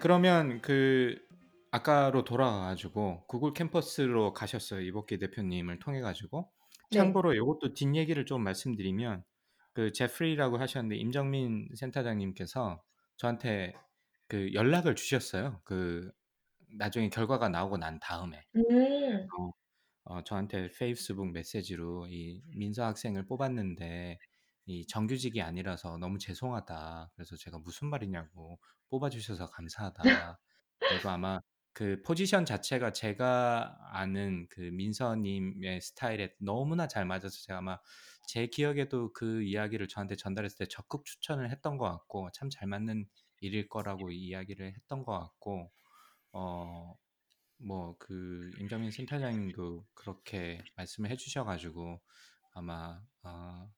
그러면 그 아까로 돌아가가지고 구글 캠퍼스로 가셨어요. 이복기 대표님을 통해 가지고. 네. 참고로 이것도 뒷 얘기를 좀 말씀드리면 그 제프리라고 하셨는데 임정민 센터장님께서 저한테 그 연락을 주셨어요. 그 나중에 결과가 나오고 난 다음에. 음. 어, 어, 저한테 페이스북 메시지로 이 민서 학생을 뽑았는데 이 정규직이 아니라서 너무 죄송하다. 그래서 제가 무슨 말이냐고 뽑아주셔서 감사하다. 그리고 아마 그 포지션 자체가 제가 아는 그 민서님의 스타일에 너무나 잘 맞아서 제가 아마 제 기억에도 그 이야기를 저한테 전달했을 때 적극 추천을 했던 것 같고 참 잘 맞는 일일 거라고 이야기를 했던 것 같고 어, 뭐 그 임정민 센터장님도 그렇게 말씀을 해주셔가지고 아마 어,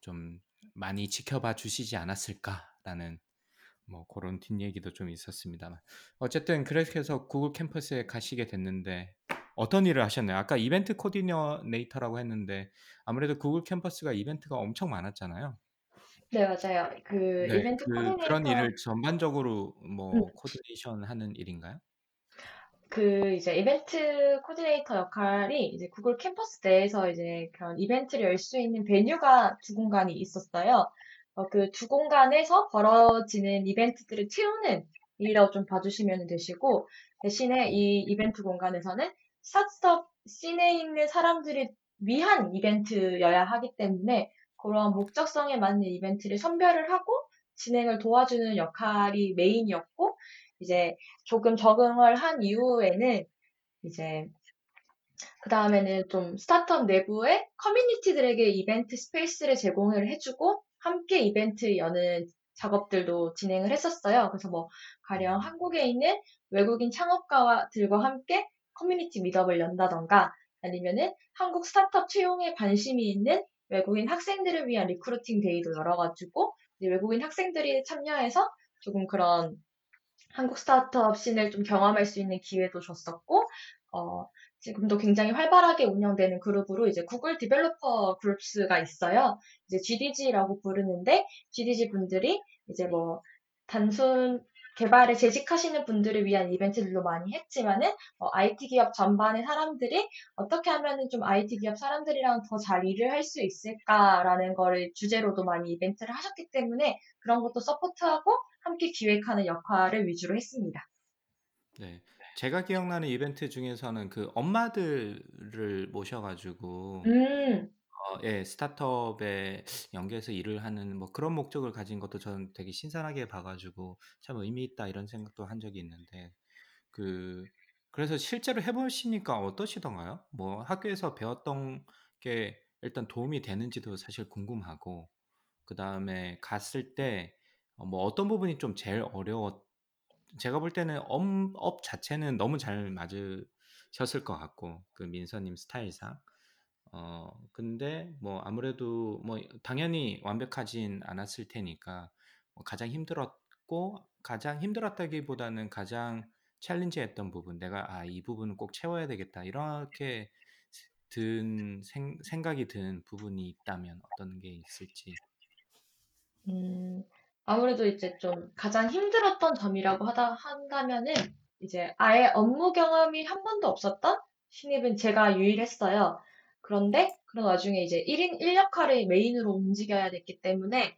좀 많이 지켜봐 주시지 않았을까라는 뭐 그런 뒷얘기도 좀 있었습니다만 어쨌든 그렇게 해서 구글 캠퍼스에 가시게 됐는데 어떤 일을 하셨나요? 아까 이벤트 코디네이터라고 했는데 아무래도 구글 캠퍼스가 이벤트가 엄청 많았잖아요. 네, 맞아요. 그 네, 이벤트 그 코디네이터 그런 일을 전반적으로 뭐 음. coordination 하는 일인가요? 그 이제 이벤트 코디네이터 역할이 이제 구글 캠퍼스 내에서 이제 그런 이벤트를 열 수 있는 venue가 두 공간이 있었어요. 어, 그 두 공간에서 벌어지는 이벤트들을 채우는 일이라고 좀 봐주시면 되시고, 대신에 이 이벤트 공간에서는 스타트업 씬에 있는 사람들이 위한 이벤트여야 하기 때문에 그런 목적성에 맞는 이벤트를 선별을 하고 진행을 도와주는 역할이 메인이었고, 이제 조금 적응을 한 이후에는 이제 그 다음에는 좀 스타트업 내부의 커뮤니티들에게 이벤트 스페이스를 제공을 해주고 함께 이벤트 여는 작업들도 진행을 했었어요. 그래서 뭐 가령 한국에 있는 외국인 창업가들과 함께 커뮤니티 meetup을 연다던가 아니면은 한국 스타트업 채용에 관심이 있는 외국인 학생들을 위한 recruiting day도 열어가지고 외국인 학생들이 참여해서 조금 그런 한국 스타트업 scene을 좀 경험할 수 있는 기회도 줬었고, 어, 지금도 굉장히 활발하게 운영되는 그룹으로 이제 Google Developer Groups가 있어요. 이제 GDG라고 부르는데, GDG 분들이 이제 뭐, 단순 개발에 재직하시는 분들을 위한 이벤트들도 많이 했지만은, 어, IT 기업 전반의 사람들이 어떻게 하면은 좀 IT 기업 사람들이랑 더 잘 일을 할 수 있을까라는 거를 주제로도 많이 이벤트를 하셨기 때문에 그런 것도 서포트하고 함께 기획하는 역할을 위주로 했습니다. 네. 제가 기억나는 이벤트 중에서는 그 엄마들을 모셔가지고 음, 어, 예, 스타트업에 연계해서 일을 하는 뭐 그런 목적을 가진 것도 저는 되게 신선하게 봐가지고 참 의미 있다 이런 생각도 한 적이 있는데 그 그래서 실제로 해보시니까 어떠시던가요? 뭐 학교에서 배웠던 게 일단 도움이 되는지도 사실 궁금하고 그 다음에 갔을 때 어, 뭐 어떤 부분이 좀 제일 어려웠 제가 볼 때는 업, 업 자체는 너무 잘 맞으셨을 것 같고 그 민서님 스타일상. 어 근데 뭐 아무래도 뭐 당연히 완벽하진 않았을 테니까 뭐 가장 힘들었고 가장 힘들었다기보다는 가장 챌린지했던 부분 내가 아 이 부분은 꼭 채워야 되겠다 이렇게 든 생, 생각이 든 부분이 있다면 어떤 게 있을지. 음, 아무래도 이제 좀 가장 힘들었던 점이라고 하다, 한다면은 이제 아예 업무 경험이 한 번도 없었던 신입은 제가 유일했어요. 그런데 그런 와중에 이제 1인 1역할을 메인으로 움직여야 됐기 때문에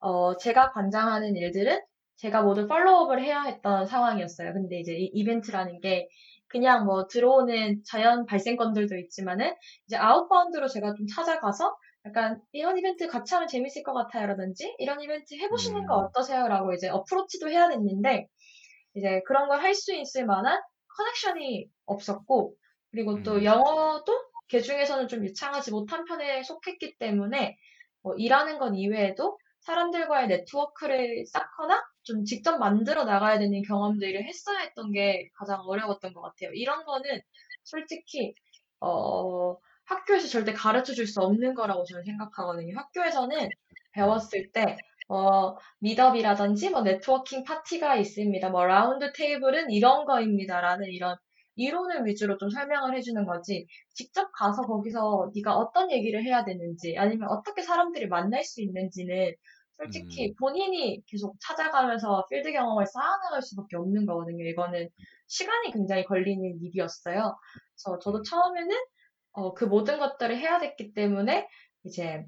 어, 제가 관장하는 일들은 제가 모두 팔로우업을 해야 했던 상황이었어요. 근데 이제 이 이벤트라는 게 그냥 뭐 들어오는 자연 발생건들도 있지만은 이제 아웃바운드로 제가 좀 찾아가서 약간 이런 이벤트 같이 하면 재밌을 것 같아요라든지 이런 이벤트 해보시는 거 음, 어떠세요라고 이제 어프로치도 해야 됐는데 이제 그런 걸 할 수 있을 만한 커넥션이 없었고 그리고 또 음, 영어도 개 중에서는 좀 유창하지 못한 편에 속했기 때문에 뭐 일하는 것 이외에도 사람들과의 네트워크를 쌓거나 좀 직접 만들어 나가야 되는 경험들을 했어야 했던 게 가장 어려웠던 것 같아요. 이런 거는 솔직히 어, 학교에서 절대 가르쳐 줄 수 없는 거라고 저는 생각하거든요. 학교에서는 배웠을 때 어, meetup이라든지 뭐 네트워킹 파티가 있습니다. 뭐 round table은 이런 거입니다 라는 이런 이론을 위주로 좀 설명을 해주는 거지. 직접 가서 거기서 네가 어떤 얘기를 해야 되는지 아니면 어떻게 사람들이 만날 수 있는지는 솔직히 음. 본인이 계속 찾아가면서 필드 경험을 쌓아나갈 수밖에 없는 거거든요. 이거는 시간이 굉장히 걸리는 일이었어요. 그래서 저도 음. 처음에는 어, 그 모든 것들을 해야 됐기 때문에 이제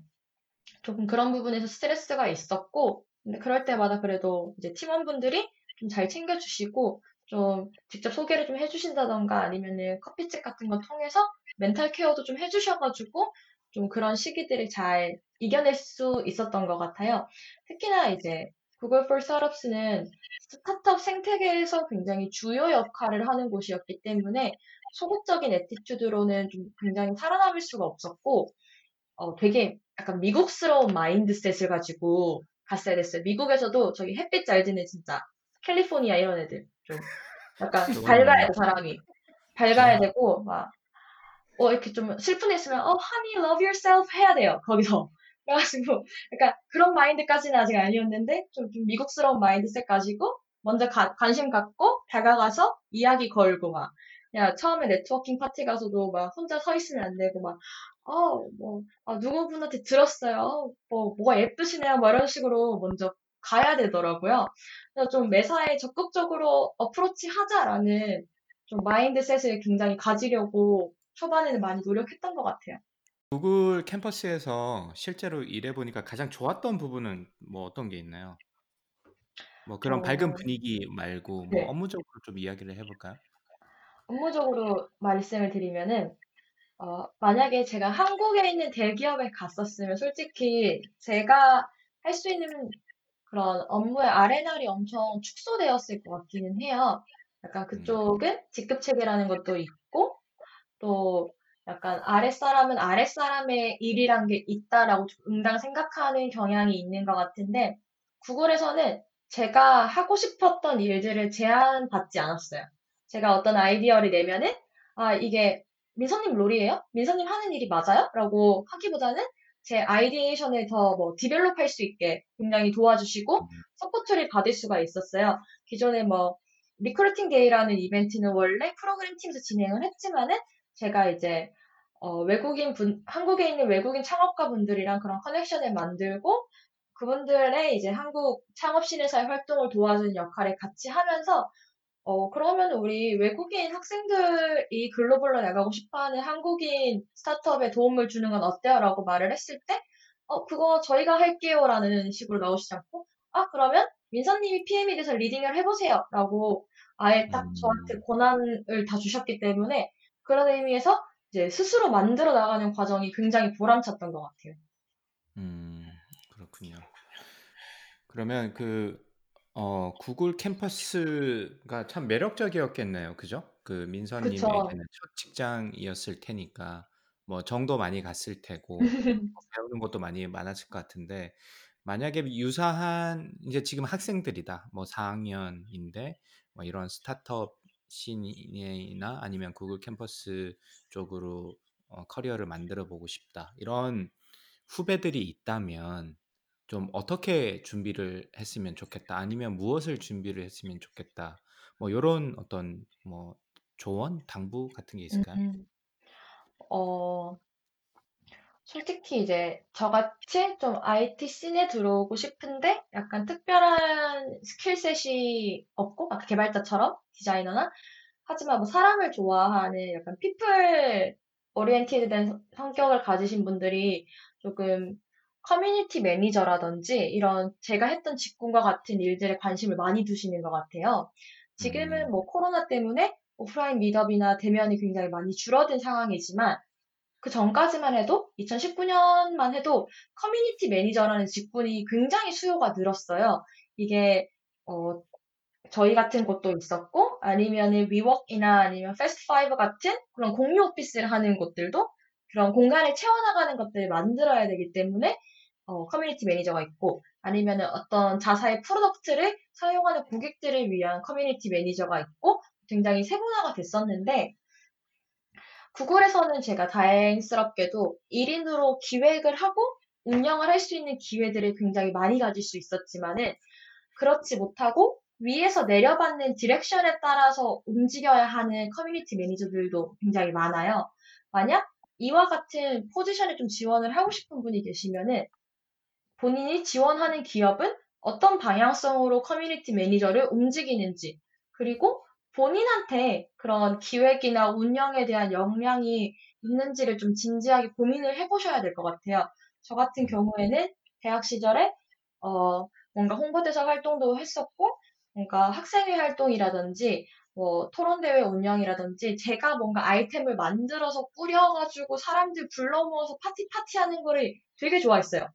조금 그런 부분에서 스트레스가 있었고, 근데 그럴 때마다 그래도 이제 팀원분들이 좀 잘 챙겨주시고, 좀 직접 소개를 좀 해주신다던가 아니면은 커피집 같은 거 통해서 멘탈 케어도 좀 해주셔가지고, 좀 그런 시기들을 잘 이겨낼 수 있었던 것 같아요. 특히나 이제 구글 for Startups는 스타트업 생태계에서 굉장히 주요 역할을 하는 곳이었기 때문에 소극적인 attitude로는 좀 굉장히 살아남을 수가 없었고, 어, 되게 약간 미국스러운 mindset을 가지고 갔어야 됐어요. 미국에서도 저기 햇빛 잘 드는 진짜 캘리포니아 이런 애들 좀 약간 밝아야 돼 사람이. 밝아야 되고 막 어, 이렇게 좀 슬픈 애 있으면 어 honey love yourself. 해야 돼요 거기서 그래가지고 약간 그런 마인드까지는 아직 아니었는데 좀, 좀 미국스러운 mindset 가지고 먼저 가- 관심 갖고 다가가서 이야기 걸고 막 야, 처음에 네트워킹 파티 가서도 막 혼자 서 있으면 안 되고 막 어, 뭐, 아, 누구분한테 들었어요. 뭐, 뭐가 예쁘시네요. 뭐 이런 식으로 먼저 가야 되더라고요. 그래서 좀 매사에 적극적으로 approach 하자라는 좀 mindset을 굉장히 가지려고 초반에는 많이 노력했던 것 같아요. 구글 캠퍼스에서 실제로 일해 보니까 가장 좋았던 부분은 뭐 어떤 게 있나요? 뭐 그런 밝은 어, 분위기 말고 뭐 네. 업무적으로 좀 이야기를 해 볼까요? 업무적으로 말씀을 드리면은, 어, 만약에 제가 한국에 있는 대기업에 갔었으면 솔직히 제가 할 수 있는 그런 업무의 아레날이 엄청 축소되었을 것 같기는 해요. 약간 음, 그쪽은 직급 체계라는 것도 있고, 또 약간 아랫사람은 아랫사람의 일이란 게 있다라고 좀 응당 생각하는 경향이 있는 것 같은데, 구글에서는 제가 하고 싶었던 일들을 제한받지 않았어요. 제가 어떤 아이디어를 내면은, 아, 이게 민서님 role이에요? 민서님 하는 일이 맞아요? 라고 하기보다는 제 ideation을 더 뭐 develop 할 수 있게 굉장히 도와주시고 음, support를 받을 수가 있었어요. 기존에 뭐 recruiting day라는 이벤트는 원래 프로그램 팀에서 진행을 했지만은 제가 이제 어, 외국인 분, 한국에 있는 외국인 창업가 분들이랑 그런 connection을 만들고 그분들의 이제 한국 창업신의사의 활동을 도와주는 역할을 같이 하면서 어, 그러면 우리 외국인 학생들이 글로벌로 나가고 싶어 하는 한국인 스타트업에 도움을 주는 건 어때요? 라고 말을 했을 때, 어, 그거 저희가 할게요. 라는 식으로 나오시지 않고, 아, 그러면 민서님이 PM에 대해서 리딩을 해보세요. 라고 아예 딱 저한테 음, 권한을 다 주셨기 때문에 그런 의미에서 이제 스스로 만들어 나가는 과정이 굉장히 보람찼던 것 같아요. 음, 그렇군요. 그러면 그 어, 구글 캠퍼스가 참 매력적이었겠네요. 그죠? 그 그쵸. 민서님에게는 첫 직장이었을 테니까 뭐 정도 많이 갔을 테고 뭐 배우는 것도 많이 많았을 것 같은데 만약에 유사한 이제 지금 학생들이다. 뭐 4학년인데 뭐 이런 스타트업 씬이나 아니면 구글 캠퍼스 쪽으로 어, 커리어를 만들어 보고 싶다. 이런 후배들이 있다면 좀 어떻게 준비를 했으면 좋겠다. 아니면 무엇을 준비를 했으면 좋겠다. 뭐 요런 어떤 뭐 조언, 당부 같은 게 있을까요? 음, 어, 솔직히 이제 저같이 좀 IT 씬에 들어오고 싶은데 약간 특별한 스킬셋이 없고 아까 개발자처럼 디자이너나 하지만 뭐 사람을 좋아하는 약간 people oriented된 성격을 가지신 분들이 조금 커뮤니티 매니저라든지 이런 제가 했던 직군과 같은 일들에 관심을 많이 두시는 것 같아요. 지금은 음, 뭐 코로나 때문에 오프라인 meetup이나 대면이 굉장히 많이 줄어든 상황이지만 그 전까지만 해도 2019년만 해도 커뮤니티 매니저라는 직군이 굉장히 수요가 늘었어요. 이게 어, 저희 같은 곳도 있었고 아니면은 위워크이나 아니면 패스트 파이브 같은 그런 공유 오피스를 하는 곳들도 그런 공간을 채워나가는 것들을 만들어야 되기 때문에 어, 커뮤니티 매니저가 있고 아니면은 어떤 자사의 product를 사용하는 고객들을 위한 커뮤니티 매니저가 있고 굉장히 세분화가 됐었는데 구글에서는 제가 다행스럽게도 1인으로 기획을 하고 운영을 할 수 있는 기회들을 굉장히 많이 가질 수 있었지만은 그렇지 못하고 위에서 내려받는 direction에 따라서 움직여야 하는 커뮤니티 매니저들도 굉장히 많아요. 만약 이와 같은 포지션에 좀 지원을 하고 싶은 분이 계시면은 본인이 지원하는 기업은 어떤 방향성으로 커뮤니티 매니저를 움직이는지 그리고 본인한테 그런 기획이나 운영에 대한 역량이 있는지를 좀 진지하게 고민을 해보셔야 될 것 같아요. 저 같은 경우에는 대학 시절에 어, 뭔가 홍보대사 활동도 했었고, 뭔가 학생회 활동이라든지, 뭐 토론대회 운영이라든지, 제가 뭔가 아이템을 만들어서 꾸려가지고 사람들 불러 모아서 파티 파티 하는 거를 되게 좋아했어요.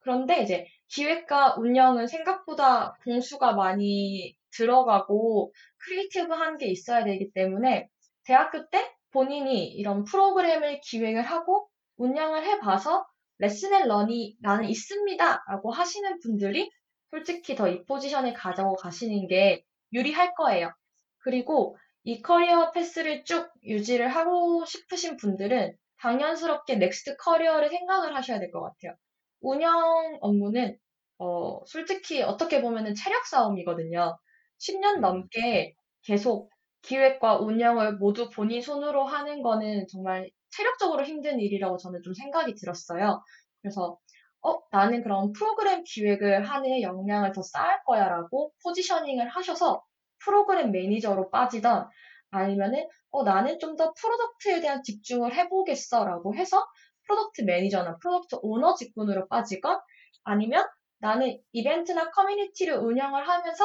그런데 이제 기획과 운영은 생각보다 공수가 많이 들어가고 creative한 게 있어야 되기 때문에 대학교 때 본인이 이런 프로그램을 기획을 하고 운영을 해봐서 lesson and learn이 나는 있습니다 라고 하시는 분들이 솔직히 더 이 포지션에 가지고 가시는 게 유리할 거예요. 그리고 이 career path를 쭉 유지를 하고 싶으신 분들은 당연스럽게 next career를 생각을 하셔야 될 것 같아요. 운영 업무는 어, 솔직히 어떻게 보면은 체력 싸움이거든요. 10년 넘게 계속 기획과 운영을 모두 본인 손으로 하는 거는 정말 체력적으로 힘든 일이라고 저는 좀 생각이 들었어요. 그래서 어, 나는 그런 프로그램 기획을 하는 역량을 더 쌓을 거야 라고 positioning을 하셔서 프로그램 매니저로 빠지던 아니면은 어, 나는 좀 더 product에 대한 집중을 해보겠어 라고 해서 product manager나 product owner 직군으로 빠지건 아니면 나는 이벤트나 커뮤니티를 운영을 하면서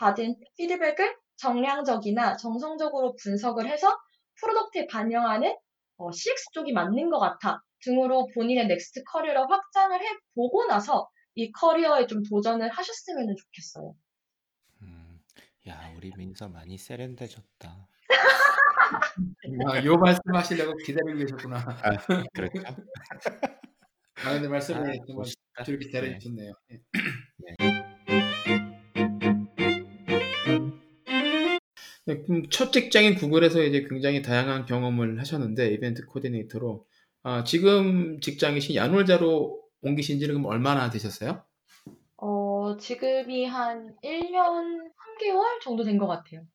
받은 피드백을 정량적이나 정성적으로 분석을 해서 product에 반영하는 어, CX 쪽이 맞는 것 같아 등으로 본인의 next career를 확장을 해보고 나서 이 커리어에 좀 도전을 하셨으면 좋겠어요. 음, 야, 우리 민서 많이 세련되졌다. 아, 요 말씀하시려고 기다리고 계셨구나. 아, 그렇죠? 아, 근데 말씀을 아, 정말. 저렇게 네. 예. 네, 첫 직장인 구글에서 이제 굉장히 다양한 경험을 하셨는데 이벤트 코디네이터로 아, 지금 직장이신 야놀자로 옮기신 지는 그럼 얼마나 되셨어요? 어, 지금이 한 1년 3개월 정도 된 것 같아요.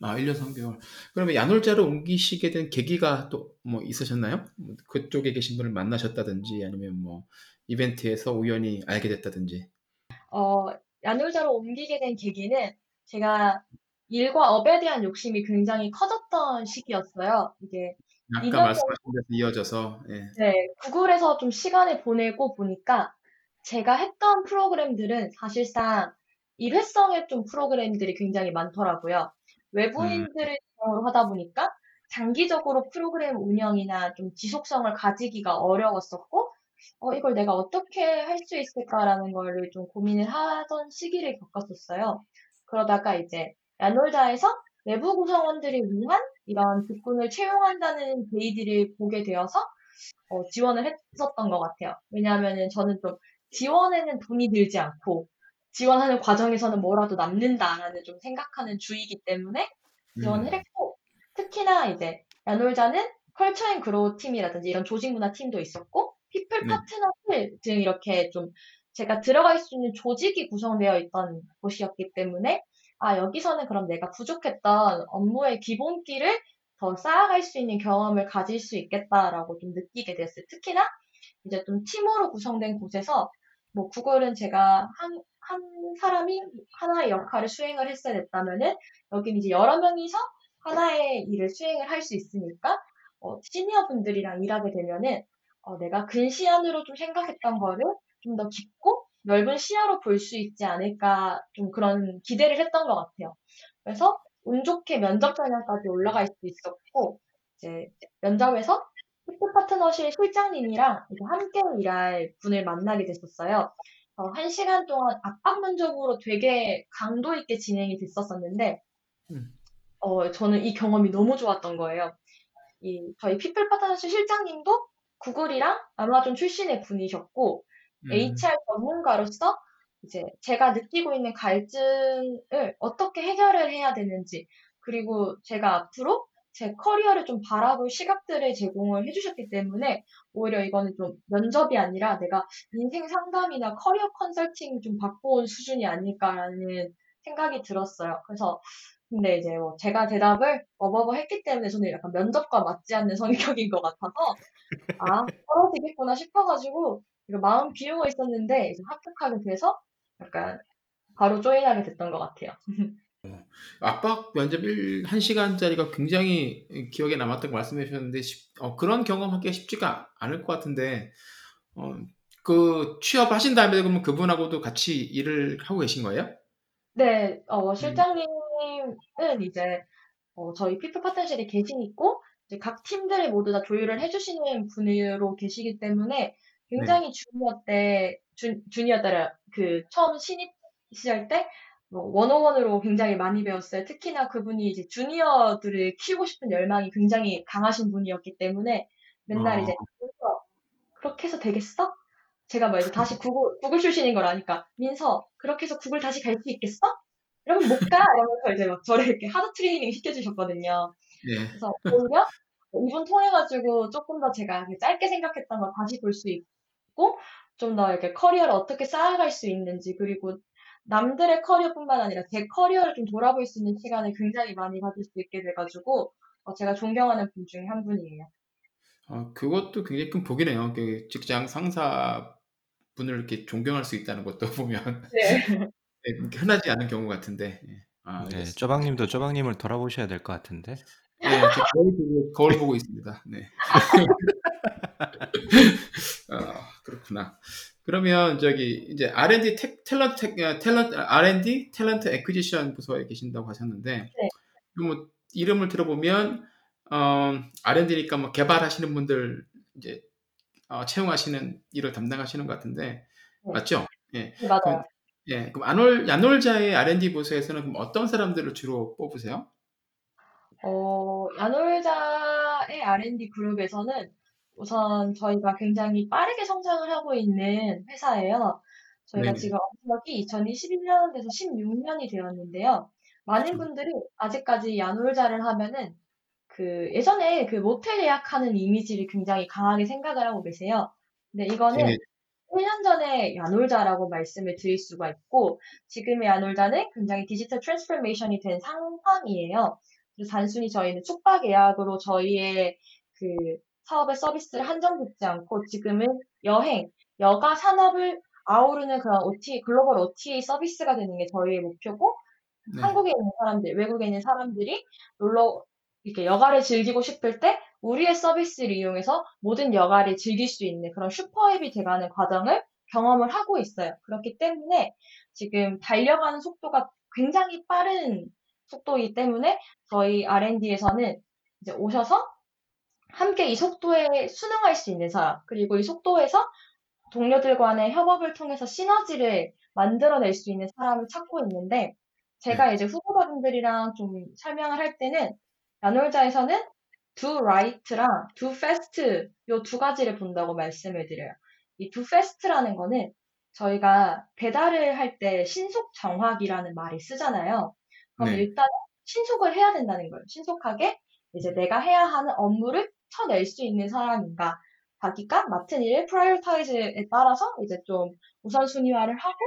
아, 1년 3개월. 그러면 야놀자로 옮기시게 된 계기가 또 뭐 있으셨나요? 뭐 그쪽에 계신 분을 만나셨다든지 아니면 뭐 이벤트에서 우연히 알게 됐다든지. 어, 야놀자로 옮기게 된 계기는 제가 일과 업에 대한 욕심이 굉장히 커졌던 시기였어요. 이게 아까 2년 말씀하신 데서 이어져서 예. 네, 구글에서 좀 시간을 보내고 보니까 제가 했던 프로그램들은 사실상 일회성의 좀 프로그램들이 굉장히 많더라고요. 외부인들을 대상으로 하다 보니까 장기적으로 프로그램 운영이나 좀 지속성을 가지기가 어려웠었고, 어, 이걸 내가 어떻게 할 수 있을까라는 거를 좀 고민을 하던 시기를 겪었었어요. 그러다가 이제 야놀자에서 내부 구성원들이 위한 이런 직군을 채용한다는 데이들을 보게 되어서 어, 지원을 했었던 것 같아요. 왜냐하면은 저는 좀 지원에는 돈이 들지 않고 지원하는 과정에서는 뭐라도 남는다라는 좀 생각하는 주의이기 때문에 지원을 음. 했고 특히나 이제 야놀자는 culture and grow 팀이라든지 이런 조직 문화 팀도 있었고 people 네. partner실 등 이렇게 좀 제가 들어갈 수 있는 조직이 구성되어 있던 곳이었기 때문에 아 여기서는 그럼 내가 부족했던 업무의 기본기를 더 쌓아갈 수 있는 경험을 가질 수 있겠다라고 좀 느끼게 됐어요. 특히나 이제 좀 팀으로 구성된 곳에서 뭐 구글은 제가 한, 한 사람이 하나의 역할을 수행을 했어야 됐다면은 여기는 이제 여러 명이서 하나의 일을 수행을 할 수 있으니까 어, 시니어 분들이랑 일하게 되면은 어, 내가 근시안으로 좀 생각했던 거를 좀 더 깊고 넓은 시야로 볼 수 있지 않을까 좀 그런 기대를 했던 것 같아요. 그래서 운 좋게 면접 전형까지 올라갈 수 있었고 이제 면접에서 people partner실 실장님이랑 이제 함께 일할 분을 만나게 됐었어요. 어, 한 시간 동안 압박 면접으로 되게 강도 있게 진행이 됐었었는데, 음. 어, 저는 이 경험이 너무 좋았던 거예요. 이, 저희 people partner실 실장님도 구글이랑 아마존 출신의 분이셨고, 음. HR 전문가로서 이제 제가 느끼고 있는 갈증을 어떻게 해결을 해야 되는지, 그리고 제가 앞으로 제 커리어를 좀 바라볼 시각들을 제공을 해주셨기 때문에 오히려 이거는 좀 면접이 아니라 내가 인생 상담이나 커리어 컨설팅 좀 받고 온 수준이 아닐까라는 생각이 들었어요. 그래서 근데 이제 뭐 제가 대답을 어버버 했기 때문에 저는 약간 면접과 맞지 않는 성격인 것 같아서 아 떨어지겠구나 싶어가지고 마음 비우고 있었는데 이제 합격하게 돼서 약간 바로 조인하게 됐던 것 같아요. 압박 면접 1, 1시간짜리가 굉장히 기억에 남았다고 말씀해 주셨는데 어, 그런 경험하기가 쉽지가 않을 것 같은데 어, 그 취업하신 다음에 그러면 그분하고도 같이 일을 하고 계신 거예요? 네, 어, 음. 실장님은 이제 어, 저희 피플 파트너십에 계시고 이제 각 팀들을 모두 다 조율을 해주시는 분으로 계시기 때문에 굉장히 주니어 때 주, 주니어 때라 그 처음 신입 시절 때 뭐, 원어원으로 굉장히 많이 배웠어요. 특히나 그분이 이제 주니어들을 키우고 싶은 열망이 굉장히 강하신 분이었기 때문에 맨날 어. 이제 민서 그렇게 해서 되겠어? 제가 뭐 이제 다시 구글 구글 출신인 걸 아니까 민서 그렇게 해서 구글 다시 갈 수 있겠어? 이러면 못 가. 이러면서 이제 막 저를 이렇게 하드 트레이닝 시켜주셨거든요. 네. 그래서 오히려 이분 통해가지고 조금 더 제가 짧게 생각했던 걸 다시 볼 수 있고 좀 더 이렇게 커리어를 어떻게 쌓아갈 수 있는지 그리고 남들의 커리어뿐만 아니라 제 커리어를 좀 돌아볼 수 있는 시간을 굉장히 많이 가질 수 있게 돼가지고 어, 제가 존경하는 분 중에 한 분이에요. 어, 그것도 굉장히 큰 복이네요. 그 직장 상사 분을 이렇게 존경할 수 있다는 것도 보면 네. 네, 흔하지 않은 경우 같은데. 예. 아, 네. 쪼박님도 쪼박님을 돌아보셔야 될 것 같은데. 네, 저 거울 보고, 거울 보고 있습니다. 네. 어, 그렇구나. 그러면 저기 이제 R&D 텍, 탤런트 텍, 어, 탤런트 R&D 탤런트 애퀴지션 부서에 계신다고 하셨는데 네. 뭐 이름을 들어보면 어, R&D니까 뭐 개발하시는 분들 이제 어, 채용하시는 일을 담당하시는 것 같은데 네. 맞죠? 예. 네, 맞아요. 예. 그럼 안올 야놀자의 R&D 부서에서는 그럼 어떤 사람들을 주로 뽑으세요? 어, 야놀자의 R&D 그룹에서는 우선 저희가 굉장히 빠르게 성장을 하고 있는 회사예요. 저희가 네네. 지금 업력이 2021년에서 16년이 되었는데요. 많은. 분들이 아직까지 야놀자를 하면은 그 예전에 그 모텔 예약하는 이미지를 굉장히 강하게 생각을 하고 계세요. 근데 이거는 네. 1년 전에 야놀자라고 말씀을 드릴 수가 있고 지금의 야놀자는 굉장히 digital transformation이 된 상황이에요. 단순히 저희는 숙박 예약으로 저희의 그 사업의 서비스를 한정짓지 않고 지금은 여행, 여가 산업을 아우르는 그런 OTA, 글로벌 OTA 서비스가 되는 게 저희의 목표고 네. 한국에 있는 사람들, 외국에 있는 사람들이 놀러 이렇게 여가를 즐기고 싶을 때 우리의 서비스를 이용해서 모든 여가를 즐길 수 있는 그런 슈퍼앱이 돼가는 과정을 경험을 하고 있어요. 그렇기 때문에 지금 달려가는 속도가 굉장히 빠른 속도이기 때문에 저희 R&D에서는 이제 오셔서 함께 이 속도에 순응할 수 있는 사람, 그리고 이 속도에서 동료들 간의 협업을 통해서 시너지를 만들어낼 수 있는 사람을 찾고 있는데, 제가 이제 후보자분들이랑 좀 설명을 할 때는, 야놀자에서는 do right랑 do fast 요 두 가지를 본다고 말씀을 드려요. 이 do fast라는 거는 저희가 배달을 할 때 신속 정확이라는 말을 쓰잖아요. 그럼 네. 일단 신속을 해야 된다는 거예요. 신속하게 이제 내가 해야 하는 업무를 쳐낼 수 있는 사람인가, 자기가 맡은 일을 prioritize에 따라서 이제 좀 우선순위화를 하고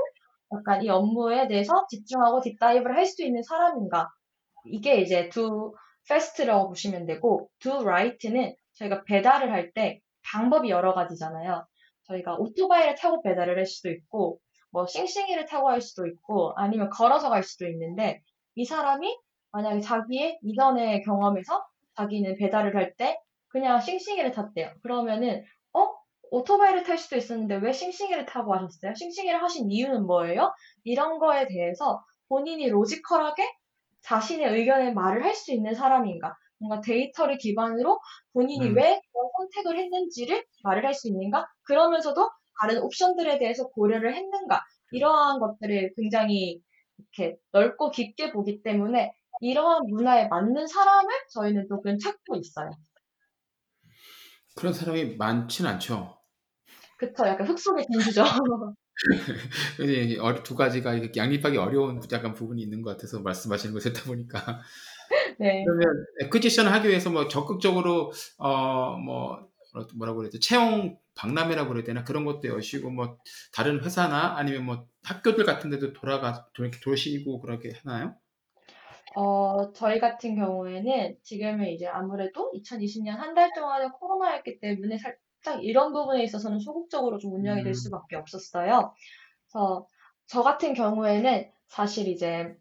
약간 이 업무에 대해서 집중하고 deep dive를 할 수 있는 사람인가. 이게 이제 do fast라고 보시면 되고 do right는 저희가 배달을 할 때 방법이 여러 가지잖아요. 저희가 오토바이를 타고 배달을 할 수도 있고 뭐 싱싱이를 타고 할 수도 있고 아니면 걸어서 갈 수도 있는데 이 사람이 만약에 자기의 이전의 경험에서 자기는 배달을 할 때 그냥 싱싱이를 탔대요. 그러면은 어? 오토바이를 탈 수도 있었는데 왜 싱싱이를 타고 하셨어요? 싱싱이를 하신 이유는 뭐예요? 이런 거에 대해서 본인이 로지컬하게 자신의 의견을 말을 할 수 있는 사람인가? 뭔가 데이터를 기반으로 본인이 음. 왜 그런 선택을 했는지를 말을 할 수 있는가? 그러면서도 다른 옵션들에 대해서 고려를 했는가? 이러한 것들을 굉장히 이렇게 넓고 깊게 보기 때문에 이러한 문화에 맞는 사람을 저희는 조금 찾고 있어요. 그런 사람이 많지는 않죠. 그쵸. 약간 흙 속의 진주죠. 두 가지가 양립하기 어려운 약간 부분이 있는 것 같아서 말씀하시는 거 듣다 보니까. 네. 그러면 에퀴지션을 하기 위해서 뭐 적극적으로 어 뭐 뭐라고 그랬죠 채용 박람회라고 그래야 되나 그런 것도 여시고 뭐 다른 회사나 아니면 뭐 학교들 같은 데도 돌아가 이렇게 도시고 그렇게 하나요? 어, 저희 같은 경우에는 지금은 이제 아무래도 2020년 한 달 동안은 코로나였기 때문에 살짝 이런 부분에 있어서는 소극적으로 좀 운영이 될 음. 수밖에 없었어요. 그래서 저 같은 경우에는 사실 이제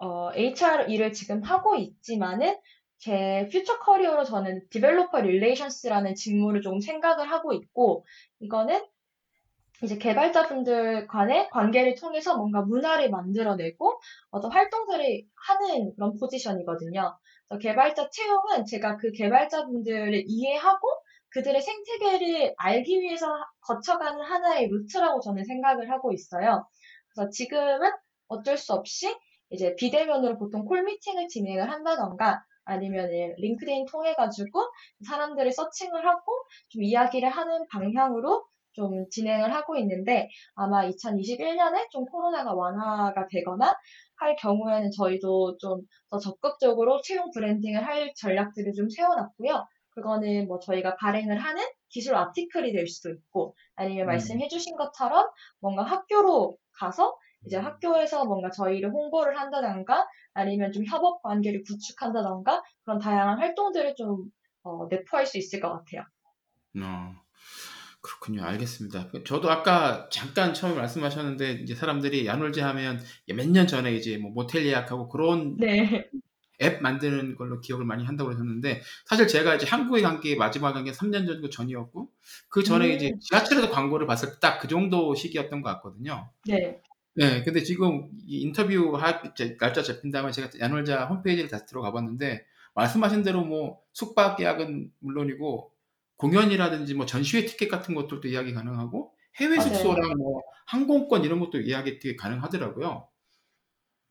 어, HR 일을 지금 하고 있지만은 제 future career로 저는 developer relations라는 직무를 좀 생각을 하고 있고 이거는 이제 개발자분들 간의 관계를 통해서 뭔가 문화를 만들어내고 어떤 활동들을 하는 그런 포지션이거든요. 그래서 개발자 채용은 제가 그 개발자분들을 이해하고 그들의 생태계를 알기 위해서 거쳐가는 하나의 루트라고 저는 생각을 하고 있어요. 그래서 지금은 어쩔 수 없이 이제 비대면으로 보통 콜 미팅을 진행을 한다던가 아니면 링크드인 통해 가지고 사람들을 서칭을 하고 좀 이야기를 하는 방향으로 좀 진행을 하고 있는데 아마 2021년에 좀 코로나가 완화가 되거나 할 경우에는 저희도 좀 더 적극적으로 채용 브랜딩을 할 전략들을 좀 세워놨고요. 그거는 뭐 저희가 발행을 하는 기술 아티클이 될 수도 있고 아니면 음. 말씀해주신 것처럼 뭔가 학교로 가서 이제 학교에서 뭔가 저희를 홍보를 한다던가 아니면 좀 협업 관계를 구축한다던가 그런 다양한 활동들을 좀 어, 내포할 수 있을 것 같아요. 어, 그렇군요. 알겠습니다. 저도 아까 잠깐 처음에 말씀하셨는데 이제 사람들이 야놀지 하면 몇 년 전에 이제 뭐 모텔 예약하고 그런 네. 앱 만드는 걸로 기억을 많이 한다고 그러셨는데 사실 제가 이제 한국에 간 게 마지막 간게 3년 정도 전이었고 그 전에 음. 이제 지하철에서 광고를 봤을 때 딱 그 정도 시기였던 것 같거든요. 네. 네, 근데 지금 이 인터뷰 할 날짜 잡힌 다음에 제가 야놀자 홈페이지를 다시 들어가 봤는데 말씀하신 대로 뭐 숙박 예약은 물론이고 공연이라든지 뭐 전시회 티켓 같은 것들도 예약이 가능하고 해외 맞아요. 숙소랑 뭐 항공권 이런 것도 예약이 되게 가능하더라고요.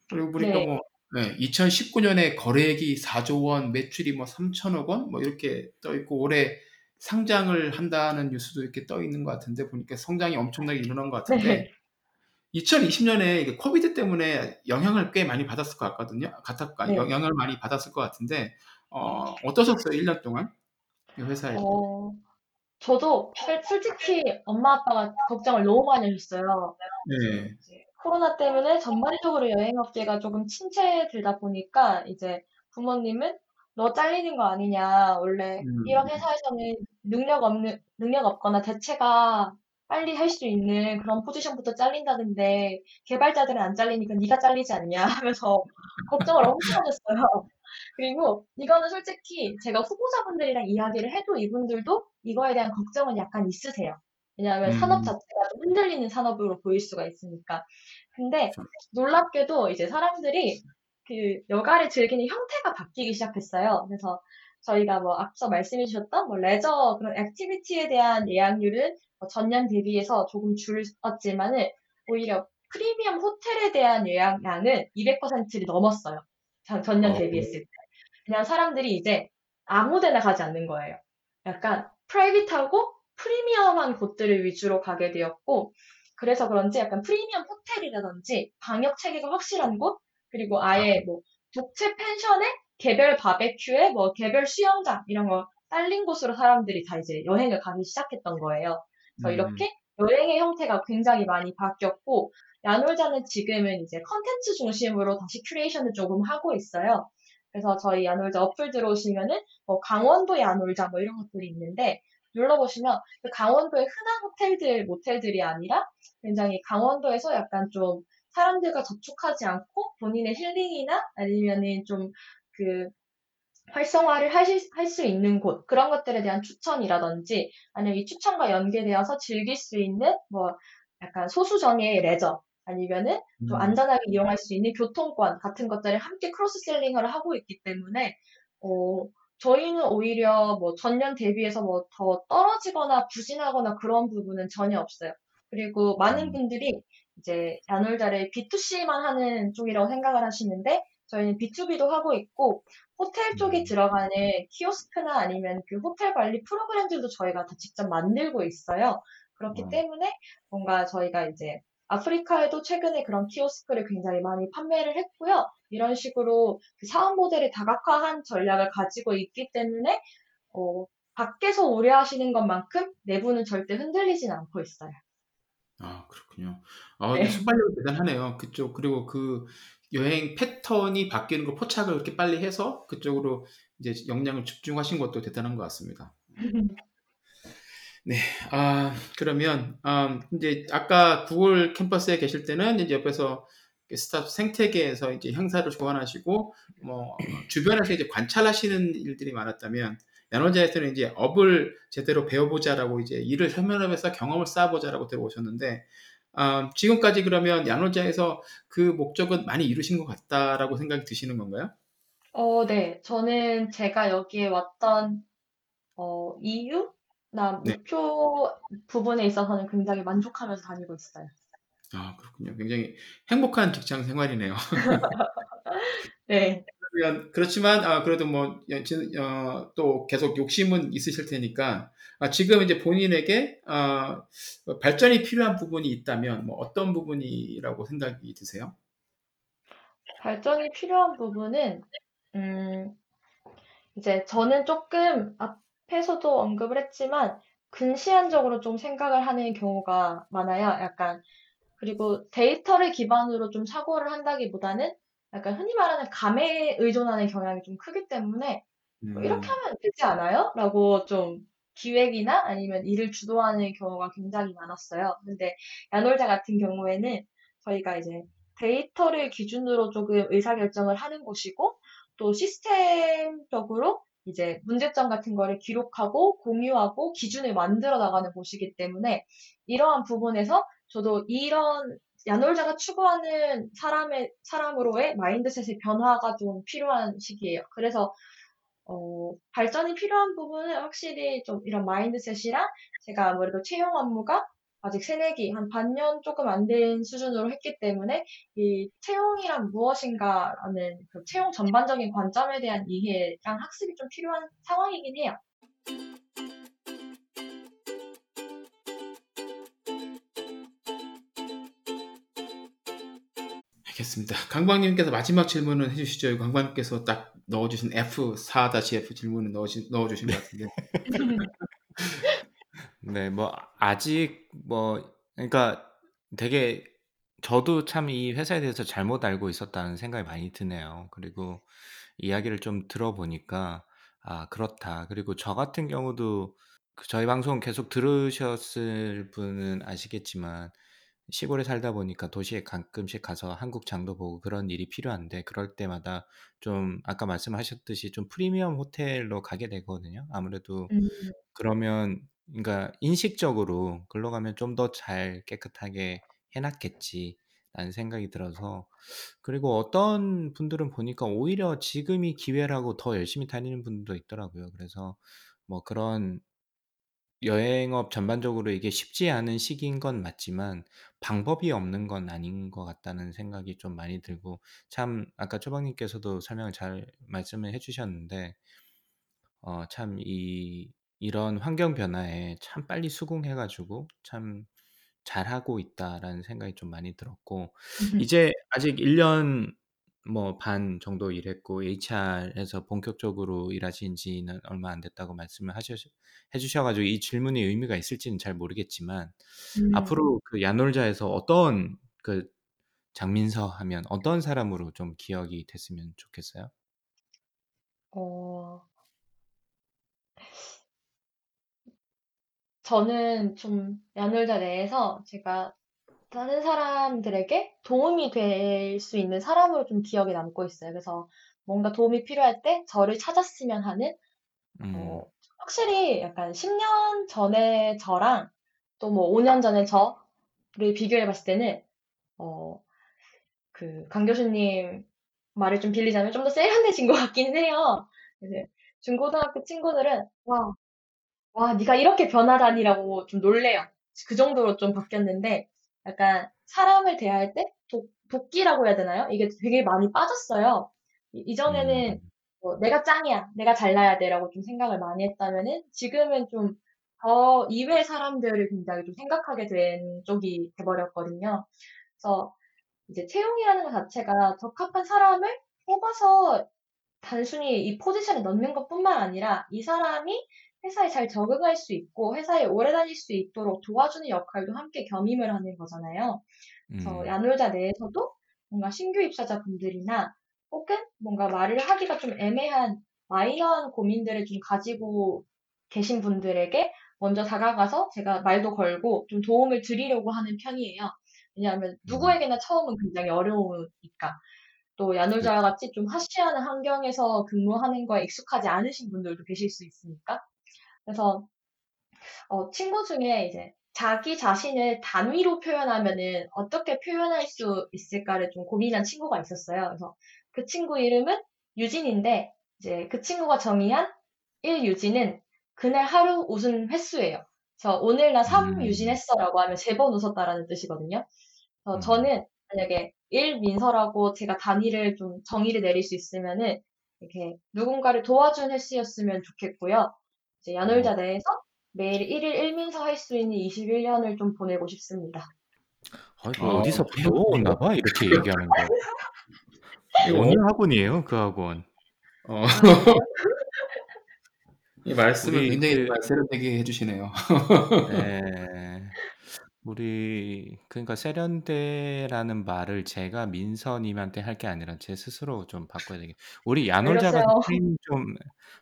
그리고 보니까 네. 뭐 2019년에 거래액이 4조 원, 매출이 뭐 3천억 원, 뭐 이렇게 떠 있고 올해 상장을 한다는 뉴스도 이렇게 떠 있는 것 같은데 보니까 성장이 엄청나게 일어난 것 같은데 네. 2020년에 코비드 때문에 영향을 꽤 많이 받았을 것 같거든요. 같았까 네. 영향을 많이 받았을 것 같은데 어, 어떠셨어요? 1년 동안 이 회사에? 어, 저도 살- 솔직히 엄마 아빠가 걱정을 너무 많이 하셨어요. 네. 코로나 때문에 전반적으로 여행업계가 조금 침체들다 보니까 이제 부모님은 너 잘리는 거 아니냐. 원래 음. 이런 회사에서는 능력 없는, 능력 없거나 대체가 빨리 할 수 있는 그런 포지션부터 잘린다는데 개발자들은 안 잘리니까 네가 잘리지 않냐 하면서 걱정을 엄청 하셨어요. 그리고 이거는 솔직히 제가 후보자분들이랑 이야기를 해도 이분들도 이거에 대한 걱정은 약간 있으세요. 왜냐하면 음. 산업 자체가 좀 흔들리는 산업으로 보일 수가 있으니까. 근데. 놀랍게도 이제 사람들이 그 여가를 즐기는 형태가 바뀌기 시작했어요. 그래서 저희가 뭐 앞서 말씀해 주셨던 뭐 레저 그런 activity에 대한 예약률은 뭐 전년 대비해서 조금 줄었지만은 오히려 프리미엄 호텔에 대한 예약량은 200%를 넘었어요. 전- 전년 어. 대비했을 때. 그냥 사람들이 이제 아무 데나 가지 않는 거예요. 약간 private하고 프리미엄한 곳들을 위주로 가게 되었고, 그래서 그런지 약간 프리미엄 호텔이라든지 방역 체계가 확실한 곳, 그리고 아예 뭐 독채 펜션에 개별 바베큐에 뭐 개별 수영장 이런 거 딸린 곳으로 사람들이 다 이제 여행을 가기 시작했던 거예요. 그래서 음. 이렇게 여행의 형태가 굉장히 많이 바뀌었고, 야놀자는 지금은 이제 컨텐츠 중심으로 다시 curation을 조금 하고 있어요. 그래서 저희 야놀자 어플 들어오시면은 뭐 강원도 야놀자 뭐 이런 것들이 있는데 눌러보시면 그 강원도의 흔한 호텔들, 모텔들이 아니라 굉장히 강원도에서 약간 좀 사람들과 접촉하지 않고 본인의 힐링이나 아니면은 좀 그 활성화를 할수 있는 곳, 그런 것들에 대한 추천이라든지 아니면 이 추천과 연계되어서 즐길 수 있는 뭐 약간 소수 정예의 레저 아니면은 좀 음. 안전하게 이용할 수 있는 교통권 같은 것들을 함께 크로스셀링을 하고 있기 때문에 어, 저희는 오히려 뭐 전년 대비해서 뭐 더 떨어지거나 부진하거나 그런 부분은 전혀 없어요. 그리고 많은 음. 분들이 이제 야놀자를 B2C만 하는 쪽이라고 생각을 하시는데 저희는 B2B도 하고 있고 호텔 쪽에 음. 들어가는 키오스크나 아니면 그 호텔 관리 프로그램들도 저희가 다 직접 만들고 있어요. 그렇기 어. 때문에 뭔가 저희가 이제 아프리카에도 최근에 그런 키오스크를 굉장히 많이 판매를 했고요. 이런 식으로 그 사업 모델을 다각화한 전략을 가지고 있기 때문에 어, 밖에서 우려하시는 것만큼 내부는 절대 흔들리진 않고 있어요. 아, 그렇군요. 아, 네. 근데 순발력이 대단하네요. 그쪽, 그리고 그 여행 패턴이 바뀌는 걸 포착을 그렇게 빨리 해서 그쪽으로 이제 역량을 집중하신 것도 대단한 것 같습니다. 네, 아, 그러면, 음, 이제 아까 구글 캠퍼스에 계실 때는 이제 옆에서 스타트 생태계에서 이제 형사를 조언하시고, 뭐, 주변에서 이제 관찰하시는 일들이 많았다면, 야노자에서는 이제 업을 제대로 배워보자라고 이제 일을 설명하면서 경험을 쌓아보자라고 들어오셨는데, 아, 지금까지 그러면 야노자에서 그 목적은 많이 이루신 것 같다라고 생각이 드시는 건가요? 어, 네. 저는 제가 여기에 왔던 어, 이유나 네. 목표 부분에 있어서는 굉장히 만족하면서 다니고 있어요. 아, 그렇군요. 굉장히 행복한 직장 생활이네요. 네. 그렇지만 아, 그래도 뭐 어, 또 계속 욕심은 있으실 테니까 아, 지금 이제 본인에게 아, 발전이 필요한 부분이 있다면 뭐 어떤 부분이라고 생각이 드세요? 발전이 필요한 부분은 음, 이제 저는 조금 앞에서도 언급을 했지만 근시안적으로 좀 생각을 하는 경우가 많아요. 약간 그리고 데이터를 기반으로 좀 사고를 한다기보다는 약간 흔히 말하는 감에 의존하는 경향이 좀 크기 때문에 뭐 이렇게 음, 하면 되지 않아요? 라고 좀 기획이나 아니면 일을 주도하는 경우가 굉장히 많았어요. 근데 야놀자 같은 경우에는 저희가 이제 데이터를 기준으로 조금 의사결정을 하는 곳이고 또 시스템적으로 이제 문제점 같은 거를 기록하고 공유하고 기준을 만들어 나가는 곳이기 때문에 이러한 부분에서 저도 이런 야놀자가 추구하는 사람의 사람으로의 마인드셋의 변화가 좀 필요한 시기예요. 그래서 어, 발전이 필요한 부분은 확실히 좀 이런 마인드셋이랑 제가 아무래도 채용 업무가 아직 새내기, 한 반년 조금 안 된 수준으로 했기 때문에 이 채용이란 무엇인가라는 그 채용 전반적인 관점에 대한 이해랑 학습이 좀 필요한 상황이긴 해요. 알겠습니다. 강광님께서 마지막 질문을 해주시죠. 강광님께서 딱 넣어주신 F4-F 질문을 넣어주신, 넣어주신 것 같은데. 네, 뭐 아직 뭐 그러니까 되게 저도 참 이 회사에 대해서 잘못 알고 있었다는 생각이 많이 드네요. 그리고 이야기를 좀 들어보니까 아, 그렇다. 그리고 저 같은 경우도 그 저희 방송 계속 들으셨을 분은 아시겠지만 시골에 살다 보니까 도시에 가끔씩 가서 한국 장도 보고 그런 일이 필요한데 그럴 때마다 좀 아까 말씀하셨듯이 좀 프리미엄 호텔로 가게 되거든요. 아무래도 음, 그러면 그러니까 인식적으로 글로 가면 좀 더 잘 깨끗하게 해놨겠지라는 생각이 들어서 그리고 어떤 분들은 보니까 오히려 지금이 기회라고 더 열심히 다니는 분들도 있더라고요. 그래서 뭐 그런 여행업 전반적으로 이게 쉽지 않은 시기인 건 맞지만 방법이 없는 건 아닌 것 같다는 생각이 좀 많이 들고 참 아까 초방님께서도 설명을 잘 말씀을 해주셨는데 어, 참 이, 이런 환경 변화에 참 빨리 수긍해가지고 참 잘하고 있다라는 생각이 좀 많이 들었고 이제 아직 1년 뭐 반 정도 일했고 HR에서 본격적으로 일하신 지는 얼마 안 됐다고 말씀을 하셔 해주셔가지고 이 질문이 의미가 있을지는 잘 모르겠지만 음, 앞으로 그 야놀자에서 어떤 그 장민서 하면 어떤 사람으로 좀 기억이 됐으면 좋겠어요? 어, 저는 좀 야놀자 내에서 제가 다른 사람들에게 도움이 될 수 있는 사람으로 좀 기억에 남고 있어요. 그래서 뭔가 도움이 필요할 때 저를 찾았으면 하는, 음, 어, 확실히 약간 10년 전의 저랑 또 뭐 5년 전의 저를 비교해 봤을 때는, 어, 그, 강 교수님 말을 좀 빌리자면 좀 더 세련돼진 것 같기는 해요. 중고등학교 친구들은, 와, 와, 네가 이렇게 변하다니라고 좀 놀래요. 그 정도로 좀 바뀌었는데, 약간 사람을 대할 때 도, 도끼라고 해야 되나요? 이게 되게 많이 빠졌어요. 이- 이전에는 음, 뭐 내가 짱이야, 내가 잘나야 돼라고 좀 생각을 많이 했다면은 지금은 좀저 이외의 사람들을 굉장히 좀 생각하게 된 쪽이 돼버렸거든요. 그래서 이제 채용이라는 것 자체가 적합한 사람을 뽑아서 단순히 이 포지션에 넣는 것뿐만 아니라 이 사람이 회사에 잘 적응할 수 있고 회사에 오래 다닐 수 있도록 도와주는 역할도 함께 겸임을 하는 거잖아요. 그래서 음, 야놀자 내에서도 뭔가 신규 입사자분들이나 혹은 뭔가 말을 하기가 좀 애매한 마이너한 고민들을 좀 가지고 계신 분들에게 먼저 다가가서 제가 말도 걸고 좀 도움을 드리려고 하는 편이에요. 왜냐하면 음, 누구에게나 처음은 굉장히 어려우니까. 또 야놀자와 그렇죠. 같이 좀 하시하는 환경에서 근무하는 거에 익숙하지 않으신 분들도 계실 수 있으니까. 그래서 어, 친구 중에 이제 자기 자신을 단위로 표현하면은 어떻게 표현할 수 있을까를 좀 고민한 친구가 있었어요. 그래서 그 친구 이름은 유진인데 이제 그 친구가 정의한 1유진은 그날 하루 웃은 횟수예요. 저 오늘 나 3유진 음, 했어라고 하면 세 번 웃었다라는 뜻이거든요. 그래서 음, 저는 만약에 1민서라고 제가 단위를 좀 정의를 내릴 수 있으면은 이렇게 누군가를 도와준 횟수였으면 좋겠고요. 이제 어, 야놀자 내에서 매일 1일 1민서 할수 있는 21년을 좀 보내고 싶습니다. 어, 이거 어, 어디서 배워왔나 봐 이렇게 얘기하는 거. 어느 학원이에요 그 학원? 어, 아, 그래요? 이 말씀을 우리 굉장히 그 세련되게 해 주시네요. 네. 우리 그러니까 세련되라는 말을 제가 민서님한테 할 게 아니라 제 스스로 좀 바꿔야 되겠. 우리 왜 야놀자가 좀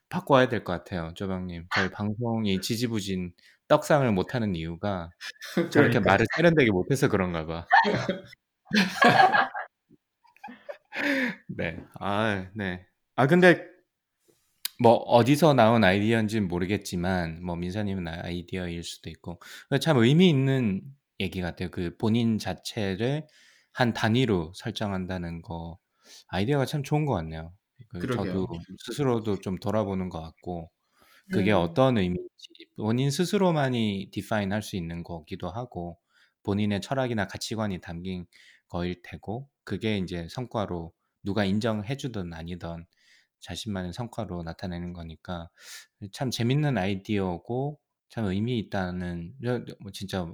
바꿔야 될 것 같아요, 조방님. 저희 방송이 지지부진 떡상을 못하는 이유가 저렇게 그러니까 말을 세련되게 못해서 그런가 봐. 네. 아, 네. 아 근데 뭐 어디서 나온 아이디어인지는 모르겠지만 뭐 민서님은 아이디어일 수도 있고 참 의미 있는 얘기 같아요. 그 본인 자체를 한 단위로 설정한다는 거 아이디어가 참 좋은 것 같네요. 그 저도 그러게요. 스스로도 좀 돌아보는 것 같고 그게 음, 어떤 의미인지 본인 스스로만이 디파인 할 수 있는 거기도 하고 본인의 철학이나 가치관이 담긴 거일 테고 그게 이제 성과로 누가 인정해 주든 아니든 자신만의 성과로 나타내는 거니까 참 재밌는 아이디어고 참 의미 있다는 뭐 진짜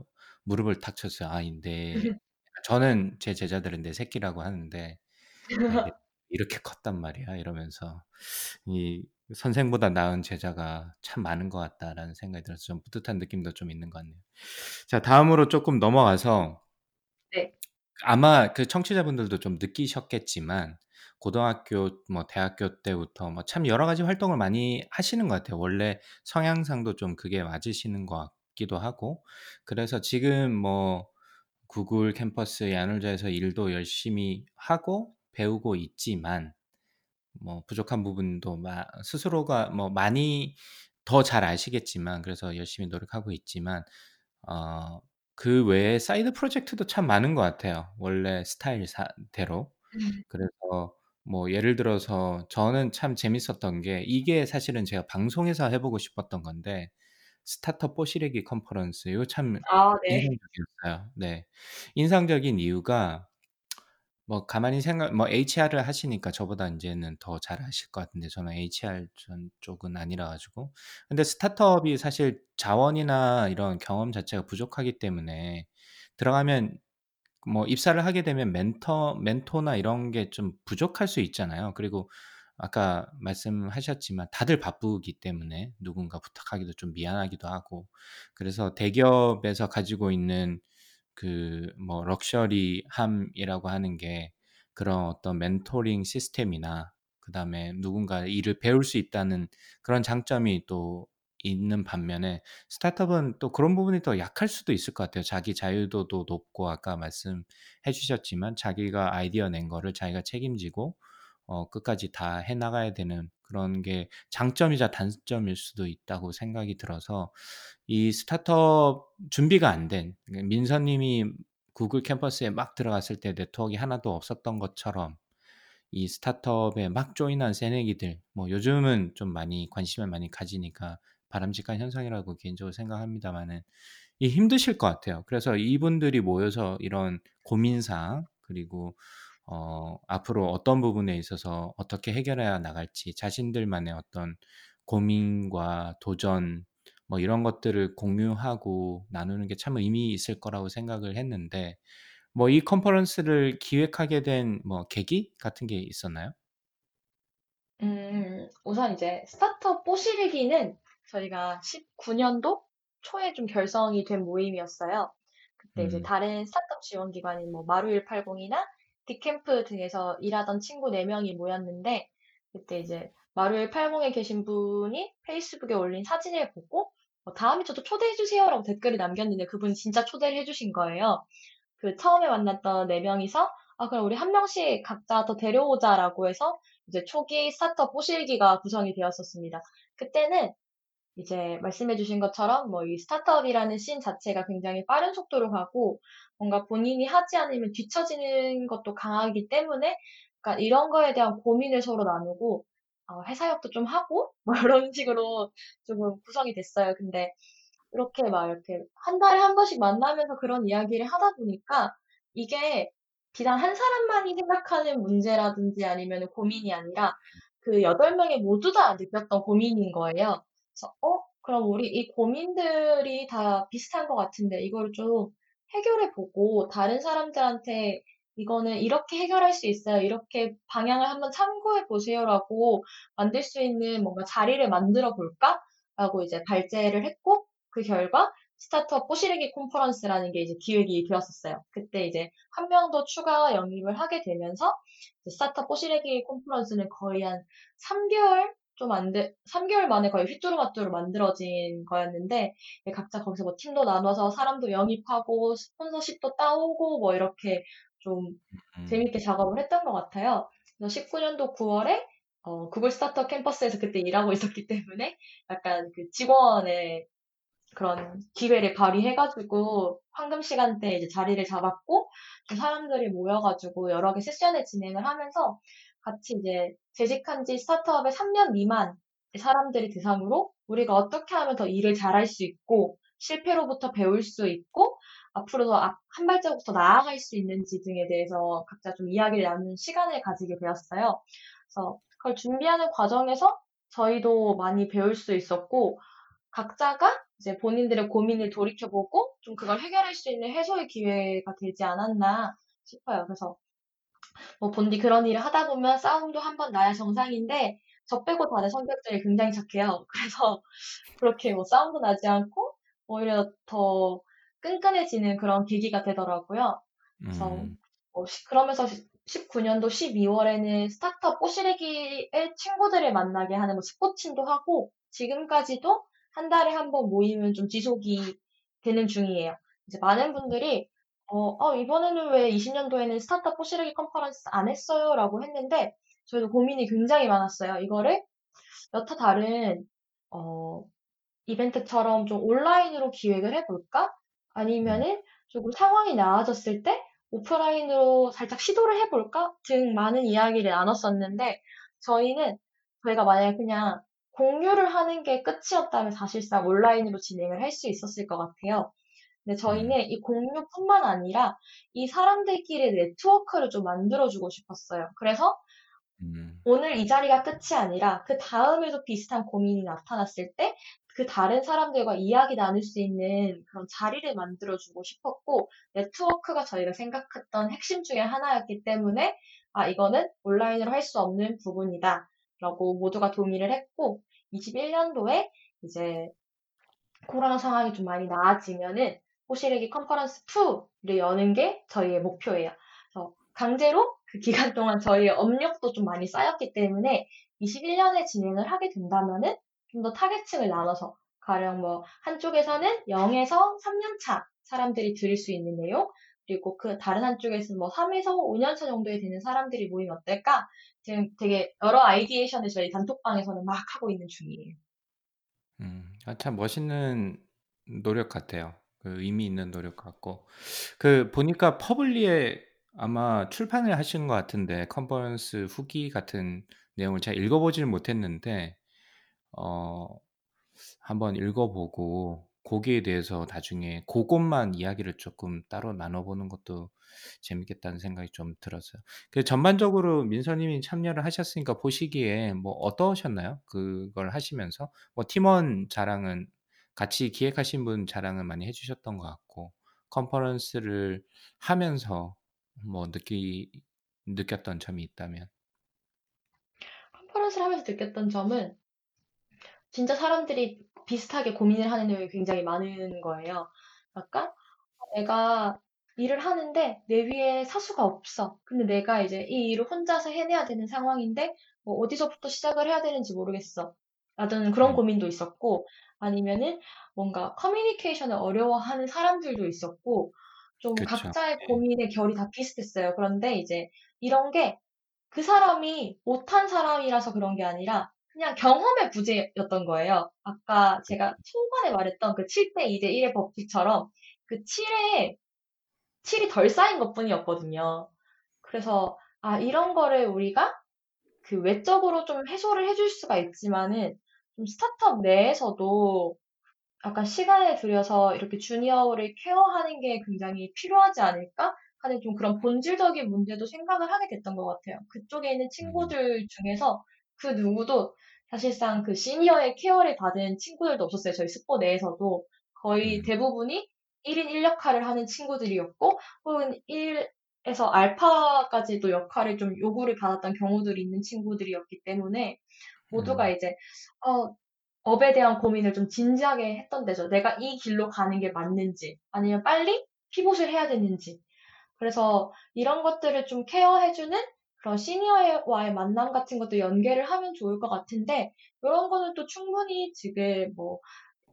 무릎을 탁 쳤어요. 아, 내 저는 제 제자들은 내 새끼라고 하는데 아, 이렇게 컸단 말이야 이러면서 이 선생보다 나은 제자가 참 많은 것 같다라는 생각이 들어서 좀 뿌듯한 느낌도 좀 있는 것 같네요. 자, 다음으로 조금 넘어가서 네. 아마 그 청취자분들도 좀 느끼셨겠지만 고등학교 뭐 대학교 때부터 뭐 참 여러 가지 활동을 많이 하시는 것 같아요. 원래 성향상도 좀 그게 맞으시는 것 같기도 하고 그래서 지금 뭐 구글 캠퍼스 야놀자에서 일도 열심히 하고 배우고 있지만 뭐 부족한 부분도 마, 스스로가 뭐 많이 더 잘 아시겠지만 그래서 열심히 노력하고 있지만 어, 그 외에 side project도 참 많은 것 같아요. 원래 스타일대로. 그래서 뭐 예를 들어서 저는 참 재밌었던 게 이게 사실은 제가 방송에서 해 보고 싶었던 건데 스타트업 뽀시래기 컨퍼런스 이거 참 아, 네. 인상적이었어요. 네, 인상적인 이유가 뭐 가만히 생각 뭐 HR을 하시니까 저보다 인제는 더 잘 아실 것 같은데 저는 HR 전 쪽은 아니라 가지고 근데 스타트업이 사실 자원이나 이런 경험 자체가 부족하기 때문에 들어가면 뭐 입사를 하게 되면 멘터 멘토나 이런 게 좀 부족할 수 있잖아요. 그리고 아까 말씀하셨지만 다들 바쁘기 때문에 누군가 부탁하기도 좀 미안하기도 하고 그래서 대기업에서 가지고 있는 그 뭐 럭셔리함이라고 하는 게 그런 어떤 멘토링 시스템이나 그다음에 누군가 일을 배울 수 있다는 그런 장점이 또 있는 반면에 스타트업은 또 그런 부분이 더 약할 수도 있을 것 같아요. 자기 자유도도 높고 아까 말씀해 주셨지만 자기가 아이디어 낸 거를 자기가 책임지고 어 끝까지 다 해 나가야 되는 그런 게 장점이자 단점일 수도 있다고 생각이 들어서 이 스타트업 준비가 안 된 민서 님이 구글 캠퍼스에 막 들어갔을 때 네트워크가 하나도 없었던 것처럼 이 스타트업에 막 조인한 새내기들 뭐 요즘은 좀 많이 관심을 많이 가지니까 바람직한 현상이라고 개인적으로 생각합니다마는 이 힘드실 것 같아요. 그래서 이분들이 모여서 이런 고민사항 그리고 어 앞으로 어떤 부분에 있어서 어떻게 해결해 나갈지 자신들만의 어떤 고민과 도전 뭐 이런 것들을 공유하고 나누는 게 참 의미 있을 거라고 생각을 했는데 뭐 이 컨퍼런스를 기획하게 된 뭐 계기 같은 게 있었나요? 음, 우선 이제 스타트업 뽀시래기는 저희가 19년도 초에 좀 결성이 된 모임이었어요. 그때 이제 음. 다른 스타트업 지원 기관인 뭐 마루180이나 디캠프 등에서 일하던 친구 4명이 모였는데 그때 이제 마루180에 계신 분이 페이스북에 올린 사진을 보고 어, 다음에 저도 초대해 주세요라고 댓글을 남겼는데 그분이 진짜 초대를 해주신 거예요. 그 처음에 만났던 4명이서 아 그럼 우리 한 명씩 각자 더 데려오자라고 해서 이제 초기 스타트업 뽀실기가 구성이 되었었습니다. 그때는 이제 말씀해주신 것처럼 뭐 이 스타트업이라는 씬 자체가 굉장히 빠른 속도로 가고 뭔가 본인이 하지 않으면 뒤처지는 것도 강하기 때문에 그러니까 이런 거에 대한 고민을 서로 나누고 어, 회사역도 좀 하고 뭐 이런 식으로 조금 구성이 됐어요. 근데 이렇게 막 이렇게 한 달에 한 번씩 만나면서 그런 이야기를 하다 보니까 이게 비단 한 사람만이 생각하는 문제라든지 아니면 고민이 아니라 그 여덟 명이 모두 다 느꼈던 고민인 거예요. 그래서 어? 그럼 우리 이 고민들이 다 비슷한 것 같은데 이걸 좀 해결해 보고 다른 사람들한테 이거는 이렇게 해결할 수 있어요. 이렇게 방향을 한번 참고해 보세요라고 만들 수 있는 뭔가 자리를 만들어 볼까? 라고 이제 발제를 했고 그 결과 스타트업 뽀시르기 컨퍼런스라는 게 이제 기획이 되었었어요. 그때 이제 한 명 더 추가 영입을 하게 되면서 스타트업 뽀시르기 컨퍼런스는 거의 한 3개월 좀 안 돼, 3개월 만에 거의 휘뚜루마뚜루 만들어진 거였는데, 각자 거기서 뭐 팀도 나눠서 사람도 영입하고, 스폰서십도 따오고, 뭐 이렇게 좀 음. 재밌게 작업을 했던 것 같아요. 그래서 19년도 9월에 어, 구글 스타트업 캠퍼스에서 그때 일하고 있었기 때문에 약간 그 직원의 그런 기회를 발휘해가지고 황금 시간대에 이제 자리를 잡았고 사람들이 모여가지고 여러 개 세션을 진행을 하면서 같이 이제 재직한 지 스타트업에 3년 미만 사람들이 대상으로 우리가 어떻게 하면 더 일을 잘할 수 있고 실패로부터 배울 수 있고 앞으로도 한 발자국 더 나아갈 수 있는지 등에 대해서 각자 좀 이야기를 나누는 시간을 가지게 되었어요. 그래서 그걸 준비하는 과정에서 저희도 많이 배울 수 있었고 각자가 이제 본인들의 고민을 돌이켜보고 좀 그걸 해결할 수 있는 해소의 기회가 되지 않았나 싶어요. 그래서 뭐 본디 그런 일을 하다 보면 싸움도 한 번 나야 정상인데 저 빼고 다른 성격들이 굉장히 착해요. 그래서 그렇게 뭐 싸움도 나지 않고 오히려 더 끈끈해지는 그런 계기가 되더라고요. 그래서 음. 뭐 그러면서 19년도 12월에는 스타트업 꼬시래기의 친구들을 만나게 하는 뭐 스포츠도 하고 지금까지도 한 달에 한 번 모이면 좀 지속이 되는 중이에요. 이제 많은 분들이 어, 어, 이번에는 왜 20 년도에는 스타트업 포시르기 컨퍼런스 안 했어요? 라고 했는데 저희도 고민이 굉장히 많았어요. 이거를 여타 다른 어, 이벤트처럼 좀 온라인으로 기획을 해 볼까? 아니면은 조금 상황이 나아졌을 때 오프라인으로 살짝 시도를 해 볼까? 등 많은 이야기를 나눴었는데 저희는 저희가 만약에 그냥 공유를 하는 게 끝이었다면 사실상 온라인으로 진행을 할 수 있었을 것 같아요. 근데 저희는 이 공유뿐만 아니라 이 사람들끼리 네트워크를 좀 만들어주고 싶었어요. 그래서 음. 오늘 이 자리가 끝이 아니라 그 다음에도 비슷한 고민이 나타났을 때 그 다른 사람들과 이야기 나눌 수 있는 그런 자리를 만들어주고 싶었고 네트워크가 저희가 생각했던 핵심 중에 하나였기 때문에 아 이거는 온라인으로 할 수 없는 부분이다 라고 모두가 동의를 했고 21년도에 이제 코로나 상황이 좀 많이 나아지면은 뽀시래기 컨퍼런스 2를 여는 게 저희의 목표예요. 강제로 그 기간 동안 저희의 업력도 좀 많이 쌓였기 때문에 21년에 진행을 하게 된다면은 좀 더 타겟층을 나눠서 가령 뭐 한쪽에서는 0에서 3년차 사람들이 들을 수 있는 내용 그리고 그 다른 한쪽에서 뭐 3에서 5년차 정도에 되는 사람들이 모이면 어떨까? 지금 되게 여러 ideation을 저희 단톡방에서는 막 하고 있는 중이에요. 음. 아, 참 멋있는 노력 같아요. 그 의미 있는 노력 같고. 그 보니까 퍼블리에 아마 출판을 하시는 것 같은데 컨퍼런스 후기 같은 내용을 제가 읽어 보지는 못했는데 어 한번 읽어 보고 거기에 대해서 나중에 그것만 이야기를 조금 따로 나눠 보는 것도 재밌겠다는 생각이 좀 들었어요. 그 전반적으로 민서 님이 참여를 하셨으니까 보시기에 뭐 어떠셨나요? 그걸 하시면서 뭐 팀원 자랑은 같이 기획하신 분 자랑을 많이 해주셨던 것 같고 컨퍼런스를 하면서 뭐 느끼 느꼈던 점이 있다면 컨퍼런스를 하면서 느꼈던 점은 진짜 사람들이 비슷하게 고민을 하는 내용이 굉장히 많은 거예요. 약간 내가 일을 하는데 내 위에 사수가 없어. 근데 내가 이제 이 일을 혼자서 해내야 되는 상황인데 뭐 어디서부터 시작을 해야 되는지 모르겠어. 라는 그런 음. 고민도 있었고 아니면은 뭔가 커뮤니케이션을 어려워하는 사람들도 있었고 좀 그쵸. 각자의 네. 고민의 결이 다 비슷했어요. 그런데 이제 이런 게 그 사람이 못한 사람이라서 그런 게 아니라 그냥 경험의 부재였던 거예요. 아까 제가 초반에 말했던 그 7대 2대 1의 법칙처럼 그 7에 7이 덜 쌓인 것 뿐이었거든요. 그래서 아 이런 거를 우리가 그 외적으로 좀 해소를 해줄 수가 있지만은 좀 스타트업 내에서도 약간 시간을 들여서 이렇게 주니어를 케어하는 게 굉장히 필요하지 않을까 하는 좀 그런 본질적인 문제도 생각을 하게 됐던 것 같아요. 그쪽에 있는 음. 친구들 중에서 그 누구도 사실상 그 시니어의 케어를 받은 친구들도 없었어요. 저희 스포 내에서도 거의 음. 대부분이 1인 1역할을 하는 친구들이었고 혹은 1에서 알파까지도 역할을 좀 요구를 받았던 경우들이 있는 친구들이었기 때문에 모두가 음. 이제 어, 업에 대한 고민을 좀 진지하게 했던 데죠. 내가 이 길로 가는 게 맞는지, 아니면 빨리 피봇을 해야 되는지. 그래서 이런 것들을 좀 케어해주는 그런 시니어와의 만남 같은 것도 연계를 하면 좋을 것 같은데, 이런 거는 또 충분히 지금 뭐,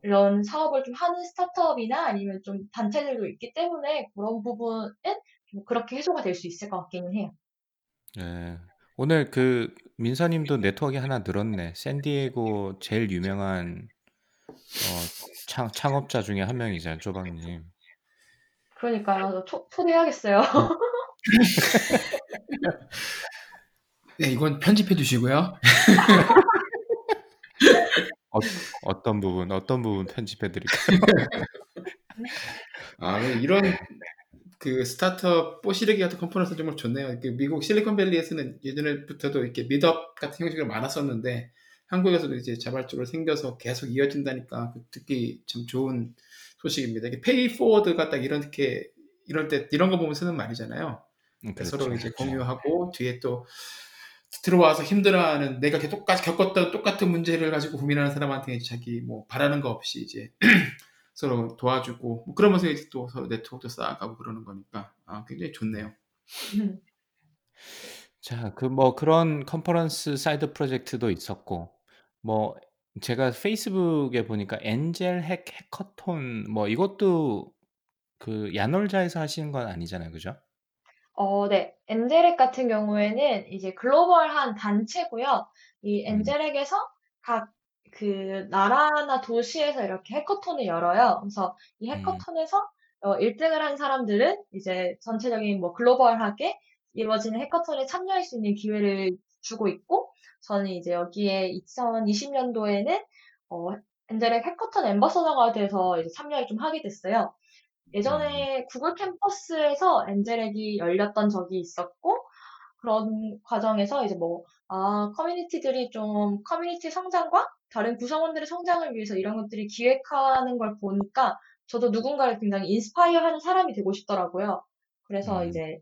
이런 사업을 좀 하는 스타트업이나 아니면 좀 단체들도 있기 때문에 그런 부분은 좀 그렇게 해소가 될 수 있을 것 같기는 해요. 네. 오늘 그 민서님도 네트워크에 하나 늘었네. 샌디에고 제일 유명한 어, 창, 창업자 중에 한 명이잖아요, 쪼박님. 그러니까요. 초, 초대해야겠어요. 네, 이건 편집해 주시고요. 어, 어떤 부분, 어떤 부분 편집해 드릴까요? 아, 이런 그 스타트업 뽀시래기 같은 컨퍼런스 정말 좋네요. 그 미국 실리콘밸리에서는 예전부터도 이렇게 meetup 같은 형식이 많았었는데 한국에서도 이제 자발적으로 생겨서 계속 이어진다니까 그 듣기 참 좋은 소식입니다. 이게 pay forward가 딱 이렇게 이럴 때 이런 거 보면 쓰는 말이잖아요. 음, 그렇죠, 서로 이제 그렇죠. 공유하고 뒤에 또 들어와서 힘들어하는 내가 똑같이 겪었던 똑같은 문제를 가지고 고민하는 사람한테 자기 뭐 바라는 거 없이 이제 서로 도와주고 뭐 그러면서 이제 또 서로 네트워크도 쌓아가고 그러는 거니까 아, 굉장히 좋네요. 자, 그 뭐 그런 컨퍼런스 사이드 프로젝트도 있었고 뭐 제가 페이스북에 보니까 AngelHack 해커톤 뭐 이것도 그 야놀자에서 하시는 건 아니잖아요, 그죠? 어, 네. 엔젤렉 같은 경우에는 이제 글로벌한 단체고요. 이 음. 엔젤렉에서 각 그 나라나 도시에서 이렇게 해커톤을 열어요. 그래서 이 음. 해커톤에서 어, 1등을 한 사람들은 이제 전체적인 뭐 글로벌하게 이루어지는 해커톤에 참여할 수 있는 기회를 주고 있고, 저는 이제 여기에 2020년도에는 어, 엔젤렉 해커톤 엠버서더가 돼서 이제 참여를 좀 하게 됐어요. 음. 예전에 구글 캠퍼스에서 AngelHack이 열렸던 적이 있었고, 그런 과정에서 이제 뭐, 아, 커뮤니티들이 좀 커뮤니티 성장과 다른 구성원들의 성장을 위해서 이런 것들이 기획하는 걸 보니까 저도 누군가를 굉장히 inspire 하는 사람이 되고 싶더라고요. 그래서 음. 이제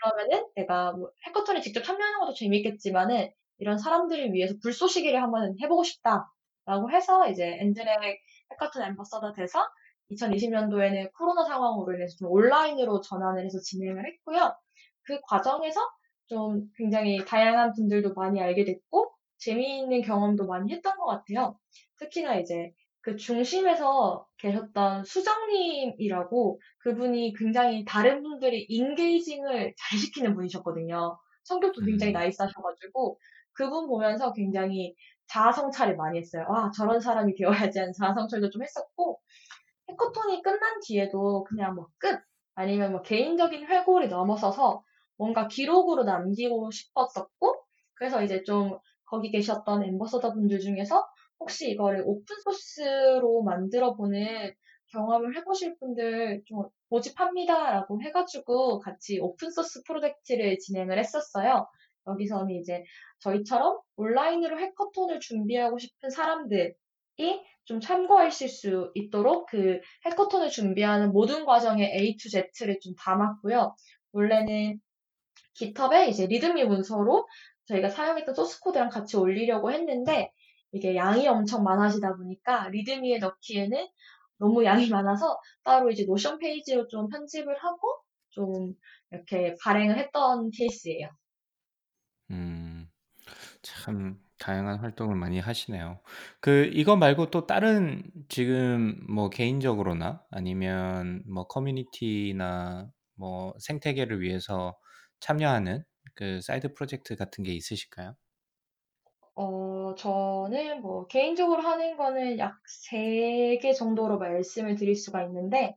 그러면은 내가 뭐 해커톤에 직접 참여하는 것도 재밌겠지만은 이런 사람들을 위해서 불쏘시개를 한번 해보고 싶다라고 해서 이제 AngelHack 해커톤 엠버서더 돼서 2020년도에는 코로나 상황으로 인해서 좀 온라인으로 전환을 해서 진행을 했고요. 그 과정에서 좀 굉장히 다양한 분들도 많이 알게 됐고, 재미있는 경험도 많이 했던 것 같아요. 특히나 이제 그 중심에서 계셨던 수정님이라고 그분이 굉장히 다른 분들이 인게이징을 잘 시키는 분이셨거든요. 성격도 굉장히 음. 나이스하셔가지고 그분 보면서 굉장히 자아 성찰을 많이 했어요. 아, 저런 사람이 되어야지 하는 자아 성찰도 좀 했었고, 해커톤이 끝난 뒤에도 그냥 뭐 끝, 아니면 뭐 개인적인 회고를 넘어서서 뭔가 기록으로 남기고 싶었었고, 그래서 이제 좀 거기 계셨던 엠버서더 분들 중에서 혹시 이거를 오픈소스로 만들어보는 경험을 해보실 분들 좀 모집합니다라고 해가지고 같이 오픈소스 프로젝트를 진행을 했었어요. 여기서는 이제 저희처럼 온라인으로 해커톤을 준비하고 싶은 사람들, 좀 참고하실 수 있도록 그 해커톤을 준비하는 모든 과정의 A to Z를 좀 담았고요. 원래는 GitHub에 이제 README 문서로 저희가 사용했던 소스 코드랑 같이 올리려고 했는데 이게 양이 엄청 많아지다 보니까 README에 넣기에는 너무 양이 많아서 따로 이제 Notion 페이지로 좀 편집을 하고 좀 이렇게 발행을 했던 케이스예요. 음, 참 다양한 활동을 많이 하시네요. 그 이거 말고 또 다른 지금 뭐 개인적으로나 아니면 뭐 커뮤니티나 뭐 생태계를 위해서 참여하는 그 사이드 프로젝트 같은 게 있으실까요? 어, 저는 뭐 개인적으로 하는 거는 약 세 개 정도로 말씀을 드릴 수가 있는데,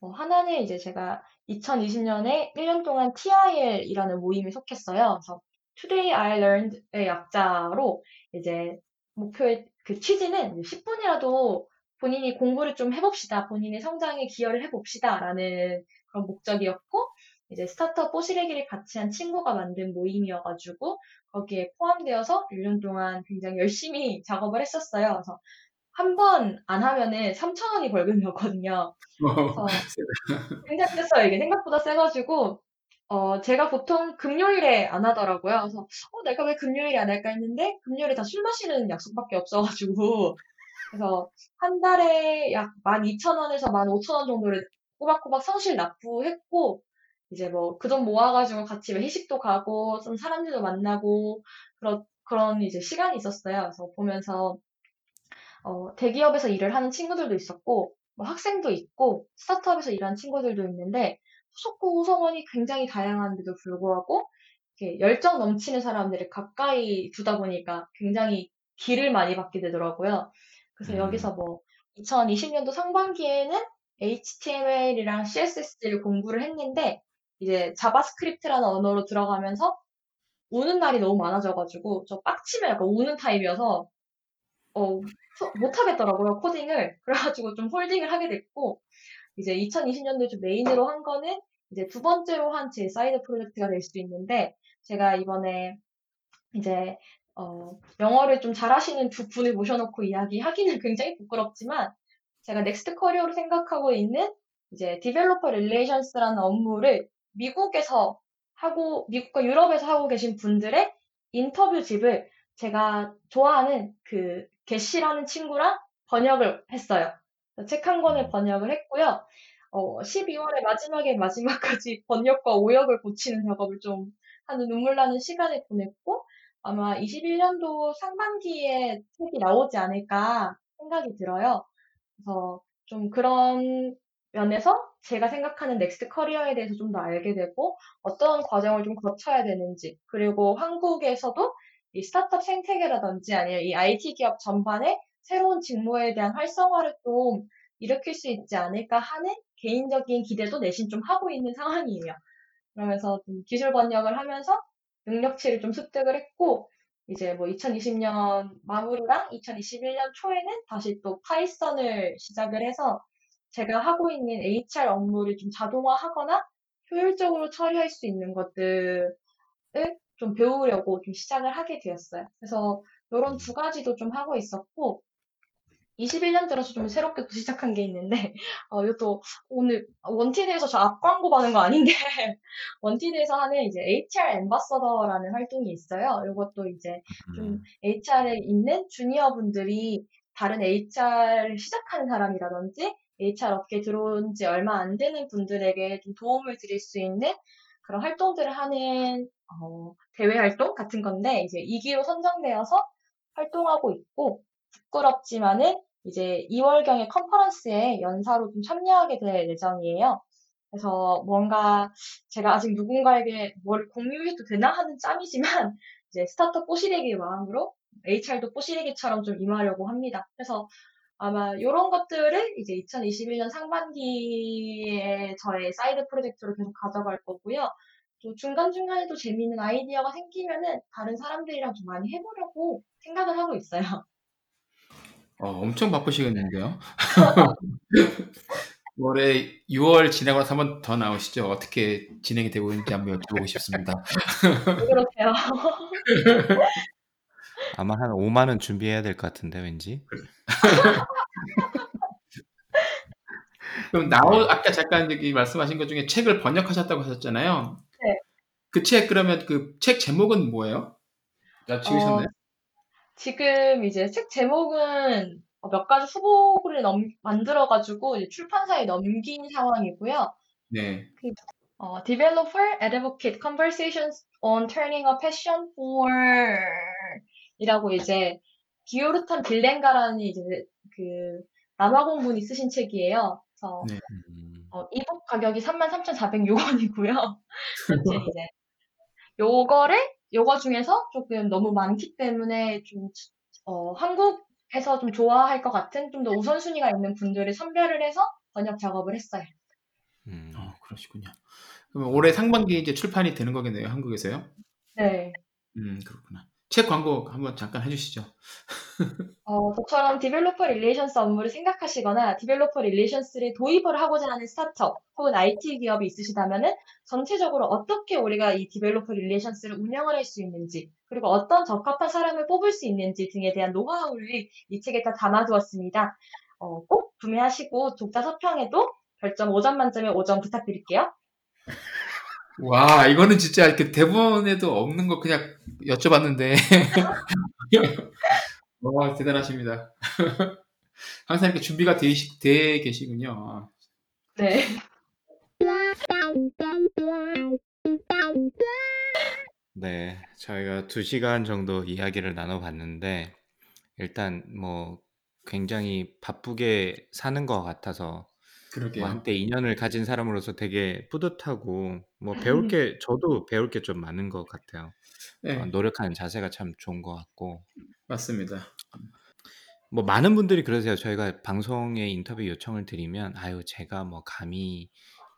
어, 하나는 이제 제가 2020년에 1년 동안 TIL이라는 모임에 속했어요. 그래서 Today I Learned의 약자로 이제 목표의 그 취지는 10분이라도 본인이 공부를 좀 해봅시다. 본인의 성장에 기여를 해봅시다 라는 그런 목적이었고, 이제 스타트업 뽀시래기를 같이 한 친구가 만든 모임이어가지고 거기에 포함되어서 1년 동안 굉장히 열심히 작업을 했었어요. 그래서 한 번 안 하면은 3,000원이 벌금이었거든요. 그래서 굉장히 셌어요. 이게 생각보다 세가지고 어, 제가 보통 금요일에 안 하더라고요. 그래서 어, 내가 왜 금요일에 안 할까 했는데 금요일에 다 술 마시는 약속밖에 없어가지고 그래서 한 달에 약 12,000원에서 15,000원 정도를 꼬박꼬박 성실 납부했고 이제 뭐 그 돈 모아가지고 같이 회식도 가고 좀 사람들도 만나고 그런 그런 이제 시간이 있었어요. 그래서 보면서 어, 대기업에서 일을 하는 친구들도 있었고 뭐 학생도 있고 스타트업에서 일하는 친구들도 있는데 소속 구성원이 굉장히 다양한데도 불구하고 이렇게 열정 넘치는 사람들을 가까이 두다 보니까 굉장히 길을 많이 받게 되더라고요. 그래서 음. 여기서 뭐 2020년도 상반기에는 HTML이랑 CSS를 공부를 했는데 이제 JavaScript라는 언어로 들어가면서 우는 날이 너무 많아져가지고 저 빡치면 약간 우는 타입이어서 어, 못하겠더라고요 코딩을. 그래가지고 좀 holding을 하게 됐고 이제 2020년도에 좀 메인으로 한 거는 이제 두 번째로 한 제 사이드 프로젝트가 될 수도 있는데 제가 이번에 이제 어, 영어를 좀 잘하시는 두 분을 모셔놓고 이야기하기는 굉장히 부끄럽지만 제가 next career로 생각하고 있는 이제 developer relations라는 업무를 미국에서 하고 미국과 유럽에서 하고 계신 분들의 인터뷰집을 제가 좋아하는 그 게시라는 친구랑 번역을 했어요. 책 한 권을 번역을 했고요. 어, 12월의 마지막에 마지막까지 번역과 오역을 고치는 작업을 좀 하는 눈물 나는 시간을 보냈고 아마 21년도 상반기에 책이 나오지 않을까 생각이 들어요. 그래서 좀 그런 면에서 제가 생각하는 next career에 대해서 좀 더 알게 되고 어떤 과정을 좀 거쳐야 되는지 그리고 한국에서도 이 스타트업 생태계라든지 아니면 이 IT 기업 전반에 새로운 직무에 대한 활성화를 좀 일으킬 수 있지 않을까 하는 개인적인 기대도 내심 좀 하고 있는 상황이에요. 그러면서 좀 기술 번역을 하면서 능력치를 좀 습득을 했고 이제 뭐 2020년 마무리랑 2021년 초에는 다시 또 Python을 시작을 해서 제가 하고 있는 HR 업무를 좀 자동화하거나 효율적으로 처리할 수 있는 것들을 좀 배우려고 좀 시작을 하게 되었어요. 그래서 이런 두 가지도 좀 하고 있었고 21년 들어서 좀 새롭게 또 시작한 게 있는데, 어, 이것도 오늘 원티드에서 저 앞 광고 받은 거 아닌데, 원티드에서 하는 이제 HR 엠바서더라는 활동이 있어요. 이것도 이제 좀 음. HR에 있는 주니어 분들이 다른 HR을 시작하는 사람이라든지, HR 업계에 들어온 지 얼마 안 되는 분들에게 좀 도움을 드릴 수 있는 그런 활동들을 하는, 어, 대외 활동 같은 건데, 이제 2기로 선정되어서 활동하고 있고, 부끄럽지만은 이제 2월경에 컨퍼런스에 연사로 좀 참여하게 될 예정이에요. 그래서 뭔가 제가 아직 누군가에게 뭘 공유해도 되나 하는 짬이지만 이제 스타트업 뽀시래기 마음으로 HR도 뽀시래기처럼 좀 임하려고 합니다. 그래서 아마 이런 것들을 이제 2021년 상반기에 저의 사이드 프로젝트로 계속 가져갈 거고요. 또 중간중간에 도 재미있는 아이디어가 생기면은 다른 사람들이랑 좀 많이 해보려고 생각을 하고 있어요. 어, 엄청 바쁘시겠는데요. 올해 6월 지나고 나서 한번 더 나오시죠. 어떻게 진행이 되고 있는지 한번 여쭤보고 싶습니다. 왜 그러세요? 아마 한 5만 원 준비해야 될 것 같은데 왠지. 그럼 나오 아까 잠깐 저기 말씀하신 것 중에 책을 번역하셨다고 하셨잖아요. 네. 그 책 그러면 그 책 제목은 뭐예요? 다 지으셨나요? 어, 지금 이제 책 제목은 어, 몇 가지 후보를 넘, 만들어가지고 이제 출판사에 넘긴 상황이고요. 네. 어, Developer Advocate Conversations on Turning a Passion for 이라고 이제 기요르탄 빌렌가라는 이제 그 남아공분이 쓰신 책이에요. 그래서 네. 음, 어, 이북 가격이 33,406원이고요. 현재 이제 요거를 요거 중에서 조금 너무 많기 때문에 좀 어, 한국에서 좀 좋아할 것 같은 좀 더 우선순위가 있는 분들을 선별을 해서 번역 작업을 했어요. 음. 어, 그러시군요. 그러면 올해 상반기에 이제 출판이 되는 거겠네요, 한국에서요? 네. 음, 그렇구나. 책 광고 한번 잠깐 해주시죠. 어, 저처럼 developer relations 업무를 생각하시거나 developer relations를 도입을 하고자 하는 스타트업 혹은 IT 기업이 있으시다면은 전체적으로 어떻게 우리가 이 developer relations를 운영을 할 수 있는지 그리고 어떤 적합한 사람을 뽑을 수 있는지 등에 대한 노하우를 이 책에 다 담아두었습니다. 어, 꼭 구매하시고 독자 서평에도 별점 5점 만점에 5점 부탁드릴게요. 와, 이거는 진짜 이렇게 대본에도 없는 거 그냥 여쭤봤는데. 와, 대단하십니다. 항상 이렇게 준비가 돼, 계시- 돼 계시군요. 네. 네, 저희가 두 시간 정도 이야기를 나눠봤는데, 일단 뭐 굉장히 바쁘게 사는 것 같아서, 뭐 그러게요. 한때 인연을 가진 사람으로서 되게 뿌듯하고, 뭐 배울 게, 저도 배울 게 좀 많은 것 같아요. 네, 어, 노력하는 자세가 참 좋은 것 같고, 맞습니다. 뭐 많은 분들이 그러세요. 저희가 방송에 인터뷰 요청을 드리면, 아유, 제가 뭐 감히,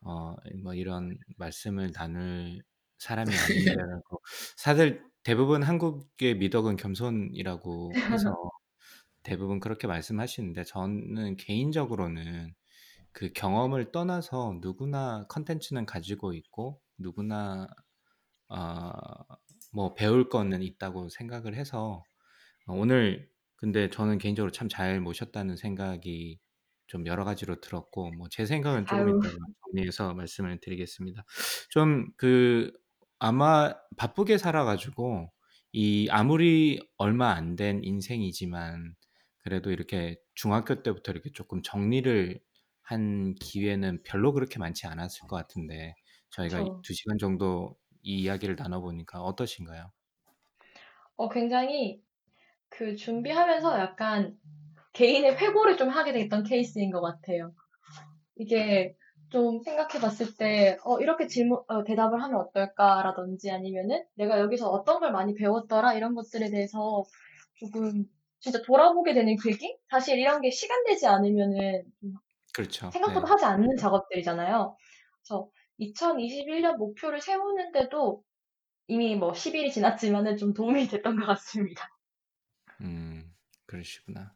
어, 뭐 이런 말씀을 나눌 사람이 아닌데라고. 사실 대부분 한국의 미덕은 겸손이라고 해서 대부분 그렇게 말씀하시는데, 저는 개인적으로는 그 경험을 떠나서 누구나 컨텐츠는 가지고 있고, 누구나, 어, 뭐 배울 거는 있다고 생각을 해서, 어, 오늘 근데 저는 개인적으로 참 잘 모셨다는 생각이 좀 여러 가지로 들었고, 뭐 제 생각은 조금 아유. 이따가 정리해서 말씀을 드리겠습니다. 좀 그 아마 바쁘게 살아가지고 이 아무리 얼마 안 된 인생이지만 그래도 이렇게 중학교 때부터 이렇게 조금 정리를 한 기회는 별로 그렇게 많지 않았을 것 같은데 저희가 그쵸. 두 시간 정도 이 이야기를 나눠보니까 어떠신가요? 어, 굉장히 그 준비하면서 약간 개인의 회고를 좀 하게 됐던 케이스인 것 같아요. 이게 좀 생각해 봤을 때, 어, 이렇게 질문, 어, 대답을 하면 어떨까라든지 아니면은 내가 여기서 어떤 걸 많이 배웠더라 이런 것들에 대해서 조금 진짜 돌아보게 되는 계기? 사실 이런 게 시간 되지 않으면은 좀 그렇죠. 네. 생각보다 하지 않는 작업들이잖아요. 그래서 2021년 목표를 세우는데도 이미 뭐 10일이 지났지만은 좀 도움이 됐던 것 같습니다. 음, 그러시구나.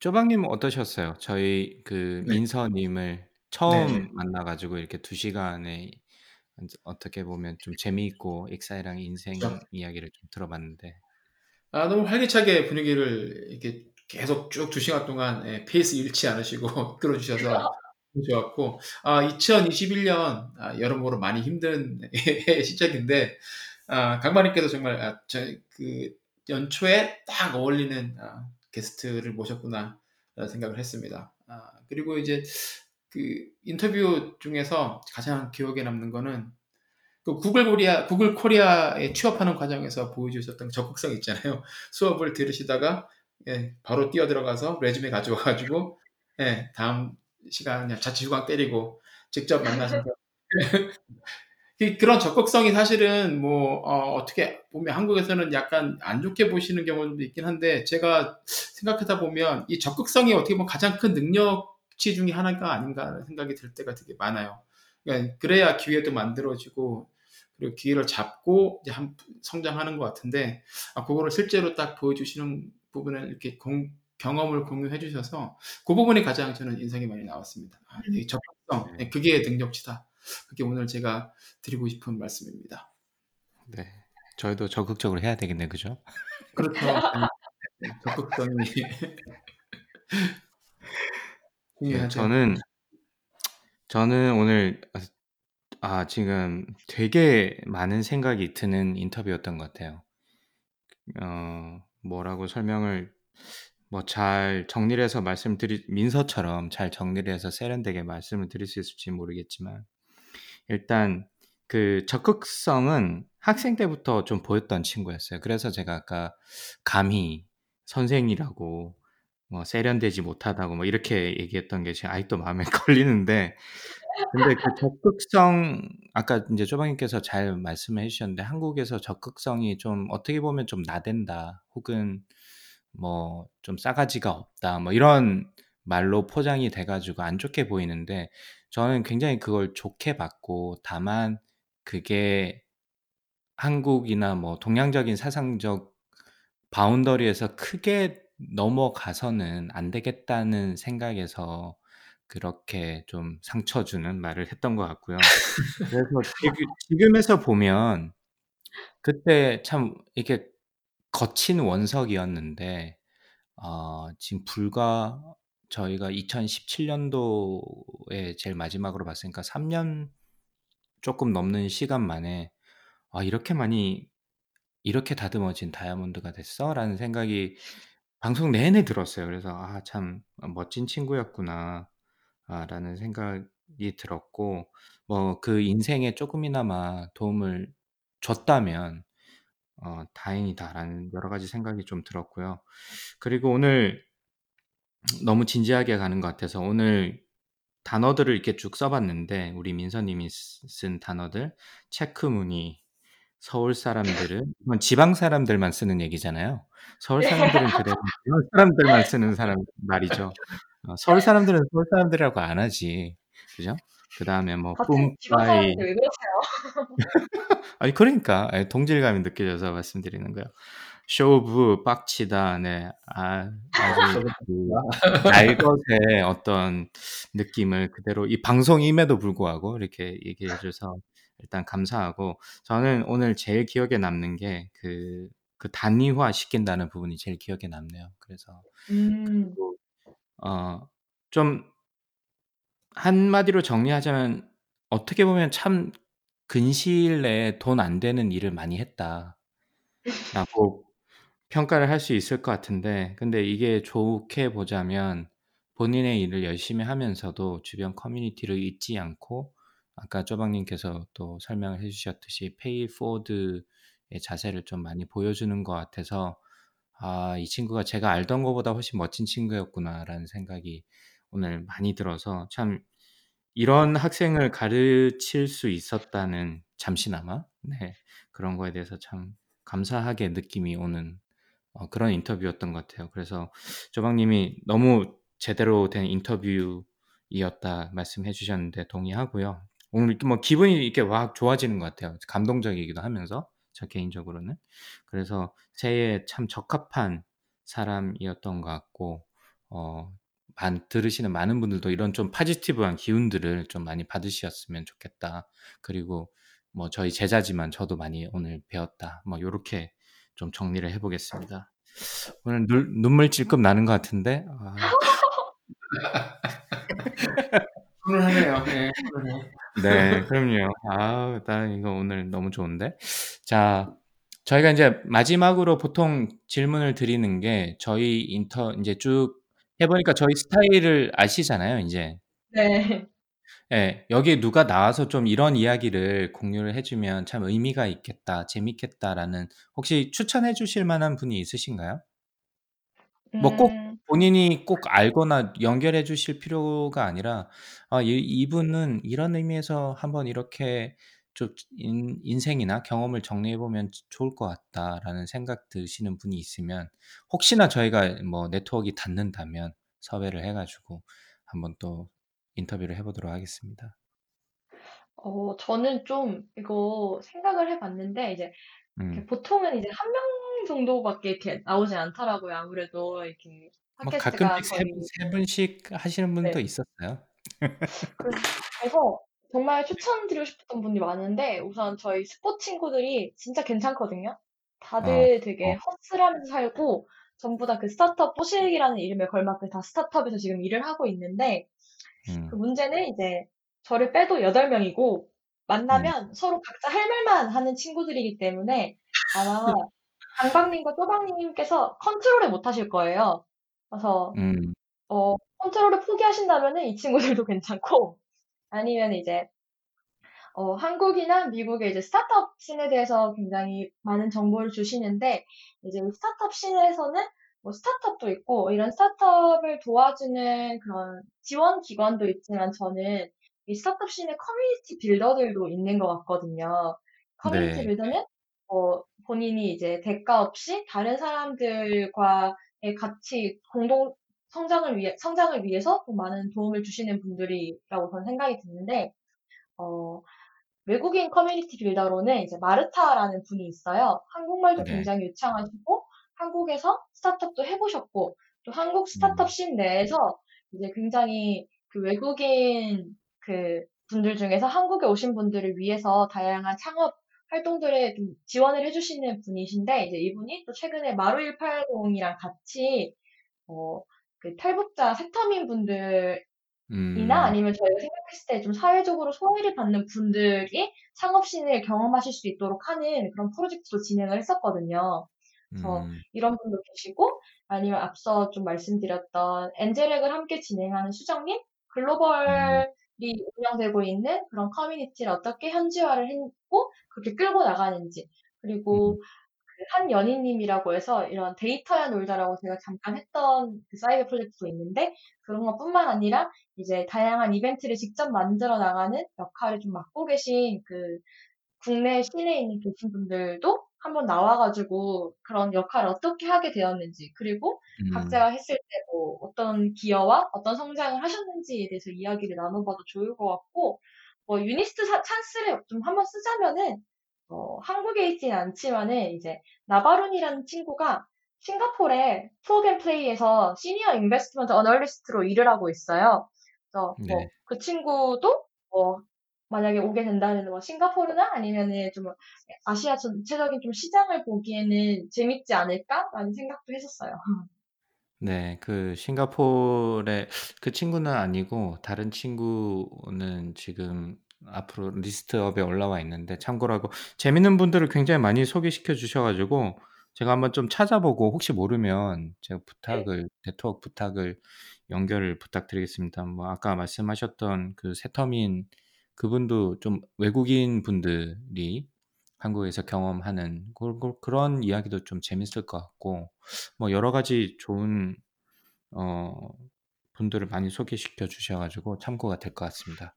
쪼박님 어떠셨어요? 저희 그 네. 민서님을 처음 네. 만나가지고 이렇게 두 시간에 이제 어떻게 보면 좀 재미있고 엑사이랑 인생 그렇죠. 이야기를 좀 들어봤는데, 아, 너무 활기차게 분위기를 이렇게 계속 쭉 두 시간 동안 예, 페이스 잃지 않으시고 끌어주셔서 좋았고, 아, 2021년 아, 여러모로 많이 힘든 시작인데, 아, 강마님께서 정말 아, 저, 그 연초에 딱 어울리는 아, 게스트를 모셨구나 생각을 했습니다. 아, 그리고 이제 그 인터뷰 중에서 가장 기억에 남는 거는 그 구글 코리아, 구글 코리아에 취업하는 과정에서 보여주셨던 적극성 있잖아요. 수업을 들으시다가, 예, 바로 뛰어 들어가서 레주메 가져와가지고, 예, 다음 시간 그냥 자취 휴강 때리고 직접 만나셔서. 그- 그런 적극성이 사실은 뭐, 어, 떻게 보면 한국에서는 약간 안 좋게 보시는 경우도 있긴 한데, 제가 생각하다 보면 이 적극성이 어떻게 보면 가장 큰 능력치 중에 하나가 아닌가 생각이 들 때가 되게 많아요. 그러니까 그래야 기회도 만들어지고 그리고 기회를 잡고 이제 한 성장하는 것 같은데 아, 그거를 실제로 딱 보여주시는 부분을 이렇게 공- 경험을 공유해 주셔서 그 부분이 가장 저는 인상이 많이 나왔습니다. 아, 이 적극성, 네. 그게 능력치다. 그게 오늘 제가 드리고 싶은 말씀입니다. 네. 저희도 적극적으로 해야 되겠네, 그죠? 그렇죠. 네, 적극성이 네. 저는 저는 오늘 아 지금 되게 많은 생각이 드는 인터뷰였던 것 같아요. 어 뭐라고 설명을 뭐 잘 정리를 해서 말씀드리 민서처럼 잘 정리를 해서 세련되게 말씀을 드릴 수 있을지 모르겠지만 일단 그 적극성은 학생 때부터 좀 보였던 친구였어요. 그래서 제가 아까 감히 선생이라고 뭐 세련되지 못하다고 뭐 이렇게 얘기했던 게 지금 아직도 마음에 걸리는데 근데 그 적극성 아까 인제 쪼방님께서 잘 말씀해 주셨는데 한국에서 적극성이 좀 어떻게 보면 좀 나댄다 혹은 뭐 좀 싸가지가 없다 뭐 이런 말로 포장이 돼 가지고 안 좋게 보이는데 저는 굉장히 그걸 좋게 봤고 다만 그게 한국이나 뭐 동양적인 사상적 바운더리에서 크게 넘어가서는 안 되겠다는 생각에서 그렇게 좀 상처 주는 말을 했던 것 같고요. 그래서 지금 지금 에서 보면 그때 참 이렇게 거친 원석이었는데 어 지금 불과 저희가 2017년도에 제일 마지막으로 봤으니까 3년 쪼끔 넘는 시간 만에 '아 이렇게 많이 이렇게 다듬어진 다이아몬드가 됐어?'라는 생각이 방송 내내 들었어요. 그래서 '아 참 멋진 친구였구나.' 아 라는 생각이 들었고 뭐 그 인생에 쪼금이나마 도움을 줬다면 어 '다행이다.'라는 여러 가지 생각이 좀 들었고요. 그리고 오늘 너무 진지하게 가는 것 같아서 오늘 단어들을 이렇게 쭉 써 봤는데 우리 민서 님이 쓰 쓴 단어들 체크 무늬, 서울 사람들은 이건 지방 사람들만 쓰는 얘기잖아요. 서울 사람들은 그래도 지방 사람들만 쓰는 사람 말이죠. 어 서울 사람들은 서울 사람들이라고 안 하지. 그죠? 그 다음에 뭐 지방 뿜빠이 사람인데 왜 그러세요? 아니 그러니까 예 동질감이 느껴져서 말씀드리는 거예요. 쇼부, 빡치다. 네. 아 아주 그 날것의 어떤 느낌을 그대로 이 방송임에도 불구하고 이렇게 얘기해 줘서 일단 감사하고 저는 오늘 제일 기억에 남는 게 그 그 단위화 시킨다는 부분이 제일 기억에 남네요. 그래서 음. 어 좀 한마디로 정리하자면 어떻게 보면 참 '근시일 내에 돈 안 되는 일을 많이 했다.'라고 평가를 할 수 있을 것 같은데 근데 이게 좋게 보자면 본인의 일을 열심히 하면서도 주변 커뮤니티를 잊지 않고 아까 쪼방님께서 또 설명을 해 주셨듯이 페이 포워드의 자세를 좀 많이 보여주는 것 같아서 ' 아 이 친구가 제가 알던 것보다 훨씬 멋진 친구였구나.'라는 생각이 오늘 많이 들어서 참 이런 학생을 가르칠 수 있었다는 잠시나마 네 그런 거에 대해서 참 감사하게 느낌이 오는 어 그런 인터뷰였던 것 같아요. 그래서 조방님이 너무 제대로 된 인터뷰이었다 말씀해 주셨는데 동의하고요. 오늘 뭐 기분이 이렇게 막 좋아지는 것 같아요. 감동적이기도 하면서 저 개인적으로는. 그래서 새해에 참 적합한 사람이었던 것 같고 어 만 들으시는 많은 분들도 이런 좀 포지티브한 기운들을 좀 많이 받으셨으면 좋겠다. 그리고 뭐 저희 제자지만 저도 많이 오늘 배웠다. 뭐 요렇게 좀 정리를 해 보겠습니다. 오늘 눈 눈물 찔끔 나는 것 같은데 아 훈훈하네요. 예. 훈훈해. 네 그럼요. 아우 나 이거 오늘 너무 좋은데. 자 저희가 인제 마지막으로 보통 질문을 드리는 게 저희 인터 인제 쭉 해 보니까 저희 스타일을 아시잖아요 인제. 네. 예. 여기에 누가 나와서 좀 이런 이야기를 공유를 해 주면 참 의미가 있겠다, 재밌겠다라는 혹시 추천해 주실 만한 분이 있으신가요? 뭐 꼭 음. 본인이 꼭 알거나 연결해 주실 필요가 아니라 '아 이 이분은 이런 의미에서 한번 이렇게 좀 인 인생이나 경험을 정리해 보면 조 좋을 것 같다.'라는 생각 드시는 분이 있으면 혹시나 저희가 뭐 네트워크가 닿는다면 섭외를 해 가지고 한번 또 인터뷰를 해 보도록 하겠습니다. 어 저는 좀 이거 생각을 해 봤는데 이제 이렇게 음. 보통은 이제 한명 정도밖에 이렇게 나오지 않더라고요. 아무래도 이렇게 뭐 팟캐스트가 가끔씩 세 거의 분세 분씩 하시는 분도 네. 있었어요. 그 그래서 정말 추천드리고 싶었던 분이 많은데 우선 저희 스포 친구들이 진짜 괜찮거든요. 다들 되게 어. 허슬하면서 살고 전부 다 그 스타트업 뽀실기라는 이름에 걸맞게 다 스타트업에서 지금 일을 하고 있는데 음. 그 문제는 이제 저를 빼도 8명이고 만나면 서로 각자 할 말만 하는 친구들이기 때문에 아마 강박님과 또박님께서 컨트롤을 못 하실 거예요. 그래서 음. 어, 컨트롤을 포기하신다면은 이 친구들도 괜찮고 아니면 이제 어, 한국이나 미국의 이제 스타트업 씬에 대해서 굉장히 많은 정보를 주시는데 이제 이 스타트업 scene에서는 뭐 스타트업도 있고 이런 스타트업을 도와주는 그런 지원 기관도 있지만 저는 이 스타트업 scene에 community builder들도 있는 것 같거든요. 커뮤니티 네. builder는 어, 본인이 이제 대가 없이 다른 사람들과의 같이 공동 성장을 위해 성장을 위해서 더 많은 도움을 주시는 분들이라고 저는 생각이 드는데 어, 외국인 community builder로는 이제 마르타라는 분이 있어요. 한국말도 네. 굉장히 유창하시고 한국에서 스타트업도 해보셨고 또 한국 스타트업 음. 씬 내에서 이제 굉장히 그 외국인 그 분들 중에서 한국에 오신 분들을 위해서 다양한 창업 활동들에 좀 지원을 해주시는 분이신데 이제 이분이 또 최근에 마루 180이랑 같이 어, 그 탈북자 세터민 분들 이나 음. 아니면 저희가 생각했을 때 좀 사회적으로 소외를 받는 분들이 창업신을 경험하실 수 있도록 하는 그런 프로젝트도 진행을 했었거든요. 그래서 음. 이런 분도 계시고 아니면 앞서 좀 말씀드렸던 AngelHack을 함께 진행하는 수정님 음. 글로벌이 운영되고 있는 그런 커뮤니티를 어떻게 현지화를 했고 그렇게 끌고 나가는지 그리고 음. 그한 연희님이라고 해서 이런 데이터야 놀자라고 제가 잠깐 했던 그 사이드 프로젝트도 있는데 그런 것뿐만 아니라 이제 다양한 이벤트를 직접 만들어 나가는 역할을 좀 맡고 계신 그 국내 시내에 있는 계신 분들도 한번 나와가지고 그런 역할을 어떻게 하게 되었는지 그리고 음. 각자가 했을 때 뭐 어떤 기여와 어떤 성장을 하셨는지에 대해서 이야기를 나눠봐도 좋을 것 같고 뭐 유니스트 사- 찬스를 좀 한번 쓰자면은 어, 한국에 있진 않지만은 이제 나바룬이라는 친구가 싱가포르의 프로그램플레이에서 senior investment analyst로 일을 하고 있어요. 그래서 네. 뭐그 친구도 뭐 만약에 오게 된다면 뭐 싱가포르나 아니면은 좀 아시아 전체적인 좀 시장을 보기에는 재밌지 않을까라는 생각도 했었어요. 네. 그 싱가포르의 그 친구는 아니고 다른 친구는 지금 앞으로 리스트업에 올라와 있는데 참고로 재밌는 분들을 굉장히 많이 소개시켜 주셔 가지고 제가 한번 좀 찾아보고 혹시 모르면 제가 네. 부탁을 네트워크 부탁을 연결을 부탁드리겠습니다. 뭐 아까 말씀하셨던 그 세터민 그분도 좀 외국인 분들이 한국에서 경험하는 그, 그런 이야기도 좀 재밌을 것 같고 뭐 여러 가지 좋은 어, 분들을 많이 소개시켜 주셔가지고 참고가 될 것 같습니다.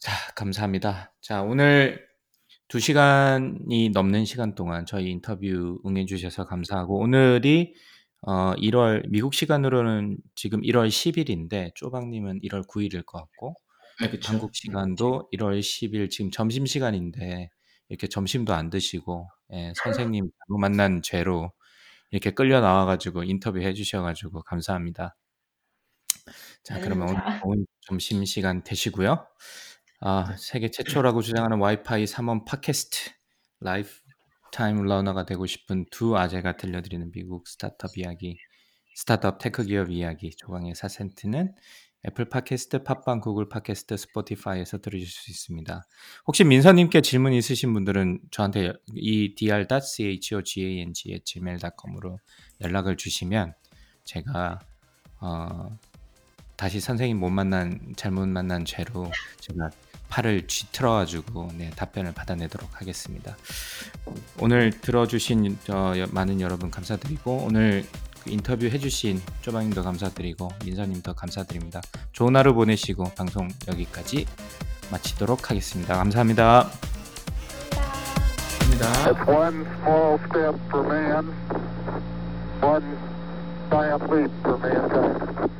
자, 감사합니다. 자, 오늘 두 시간이 넘는 시간 동안 저희 인터뷰 응해주셔서 감사하고 오늘이 어, 1월 미국 시간으로는 지금 1월 10일인데 쪼박님은 1월 9일일 것 같고 네. 한국 시간도 1월 10일 지금 점심 시간인데 이렇게 점심도 안 드시고 예, 선생님 잘못 만난 죄로 이렇게 끌려 나와가지고 인터뷰 해주셔가지고 감사합니다. 자, 그러면 오늘. 좋은 점심 시간 되시고요. 아, 세계 최초라고 주장하는 와이파이 3원 팟캐스트 lifetime learner가 되고 싶은 두 아재가 들려드리는 미국 스타트업 이야기, 스타트업 tech 기업 이야기 조강의 4센트는 애플 팟캐스트, 팟빵, 구글 팟캐스트, 스포티파이에서 들으실 수 있습니다. 혹시 민서님께 질문 있으신 분들은 저한테 이 dr.chogang@gmail.com으로 연락을 주시면 제가 어, 다시 선생님 못 만난 잘못 만난 죄로 제가 팔을 쥐틀어 가지고 네, 답변을 받아내도록 하겠습니다. 오늘 들어주신 어, 많은 여러분 감사드리고 오늘 그 인터뷰 해주신 쪼방님도 감사드리고 민서님도 감사드립니다. 좋은 하루 보내시고 방송 여기까지 마치도록 하겠습니다. 감사합니다. 감사합니다.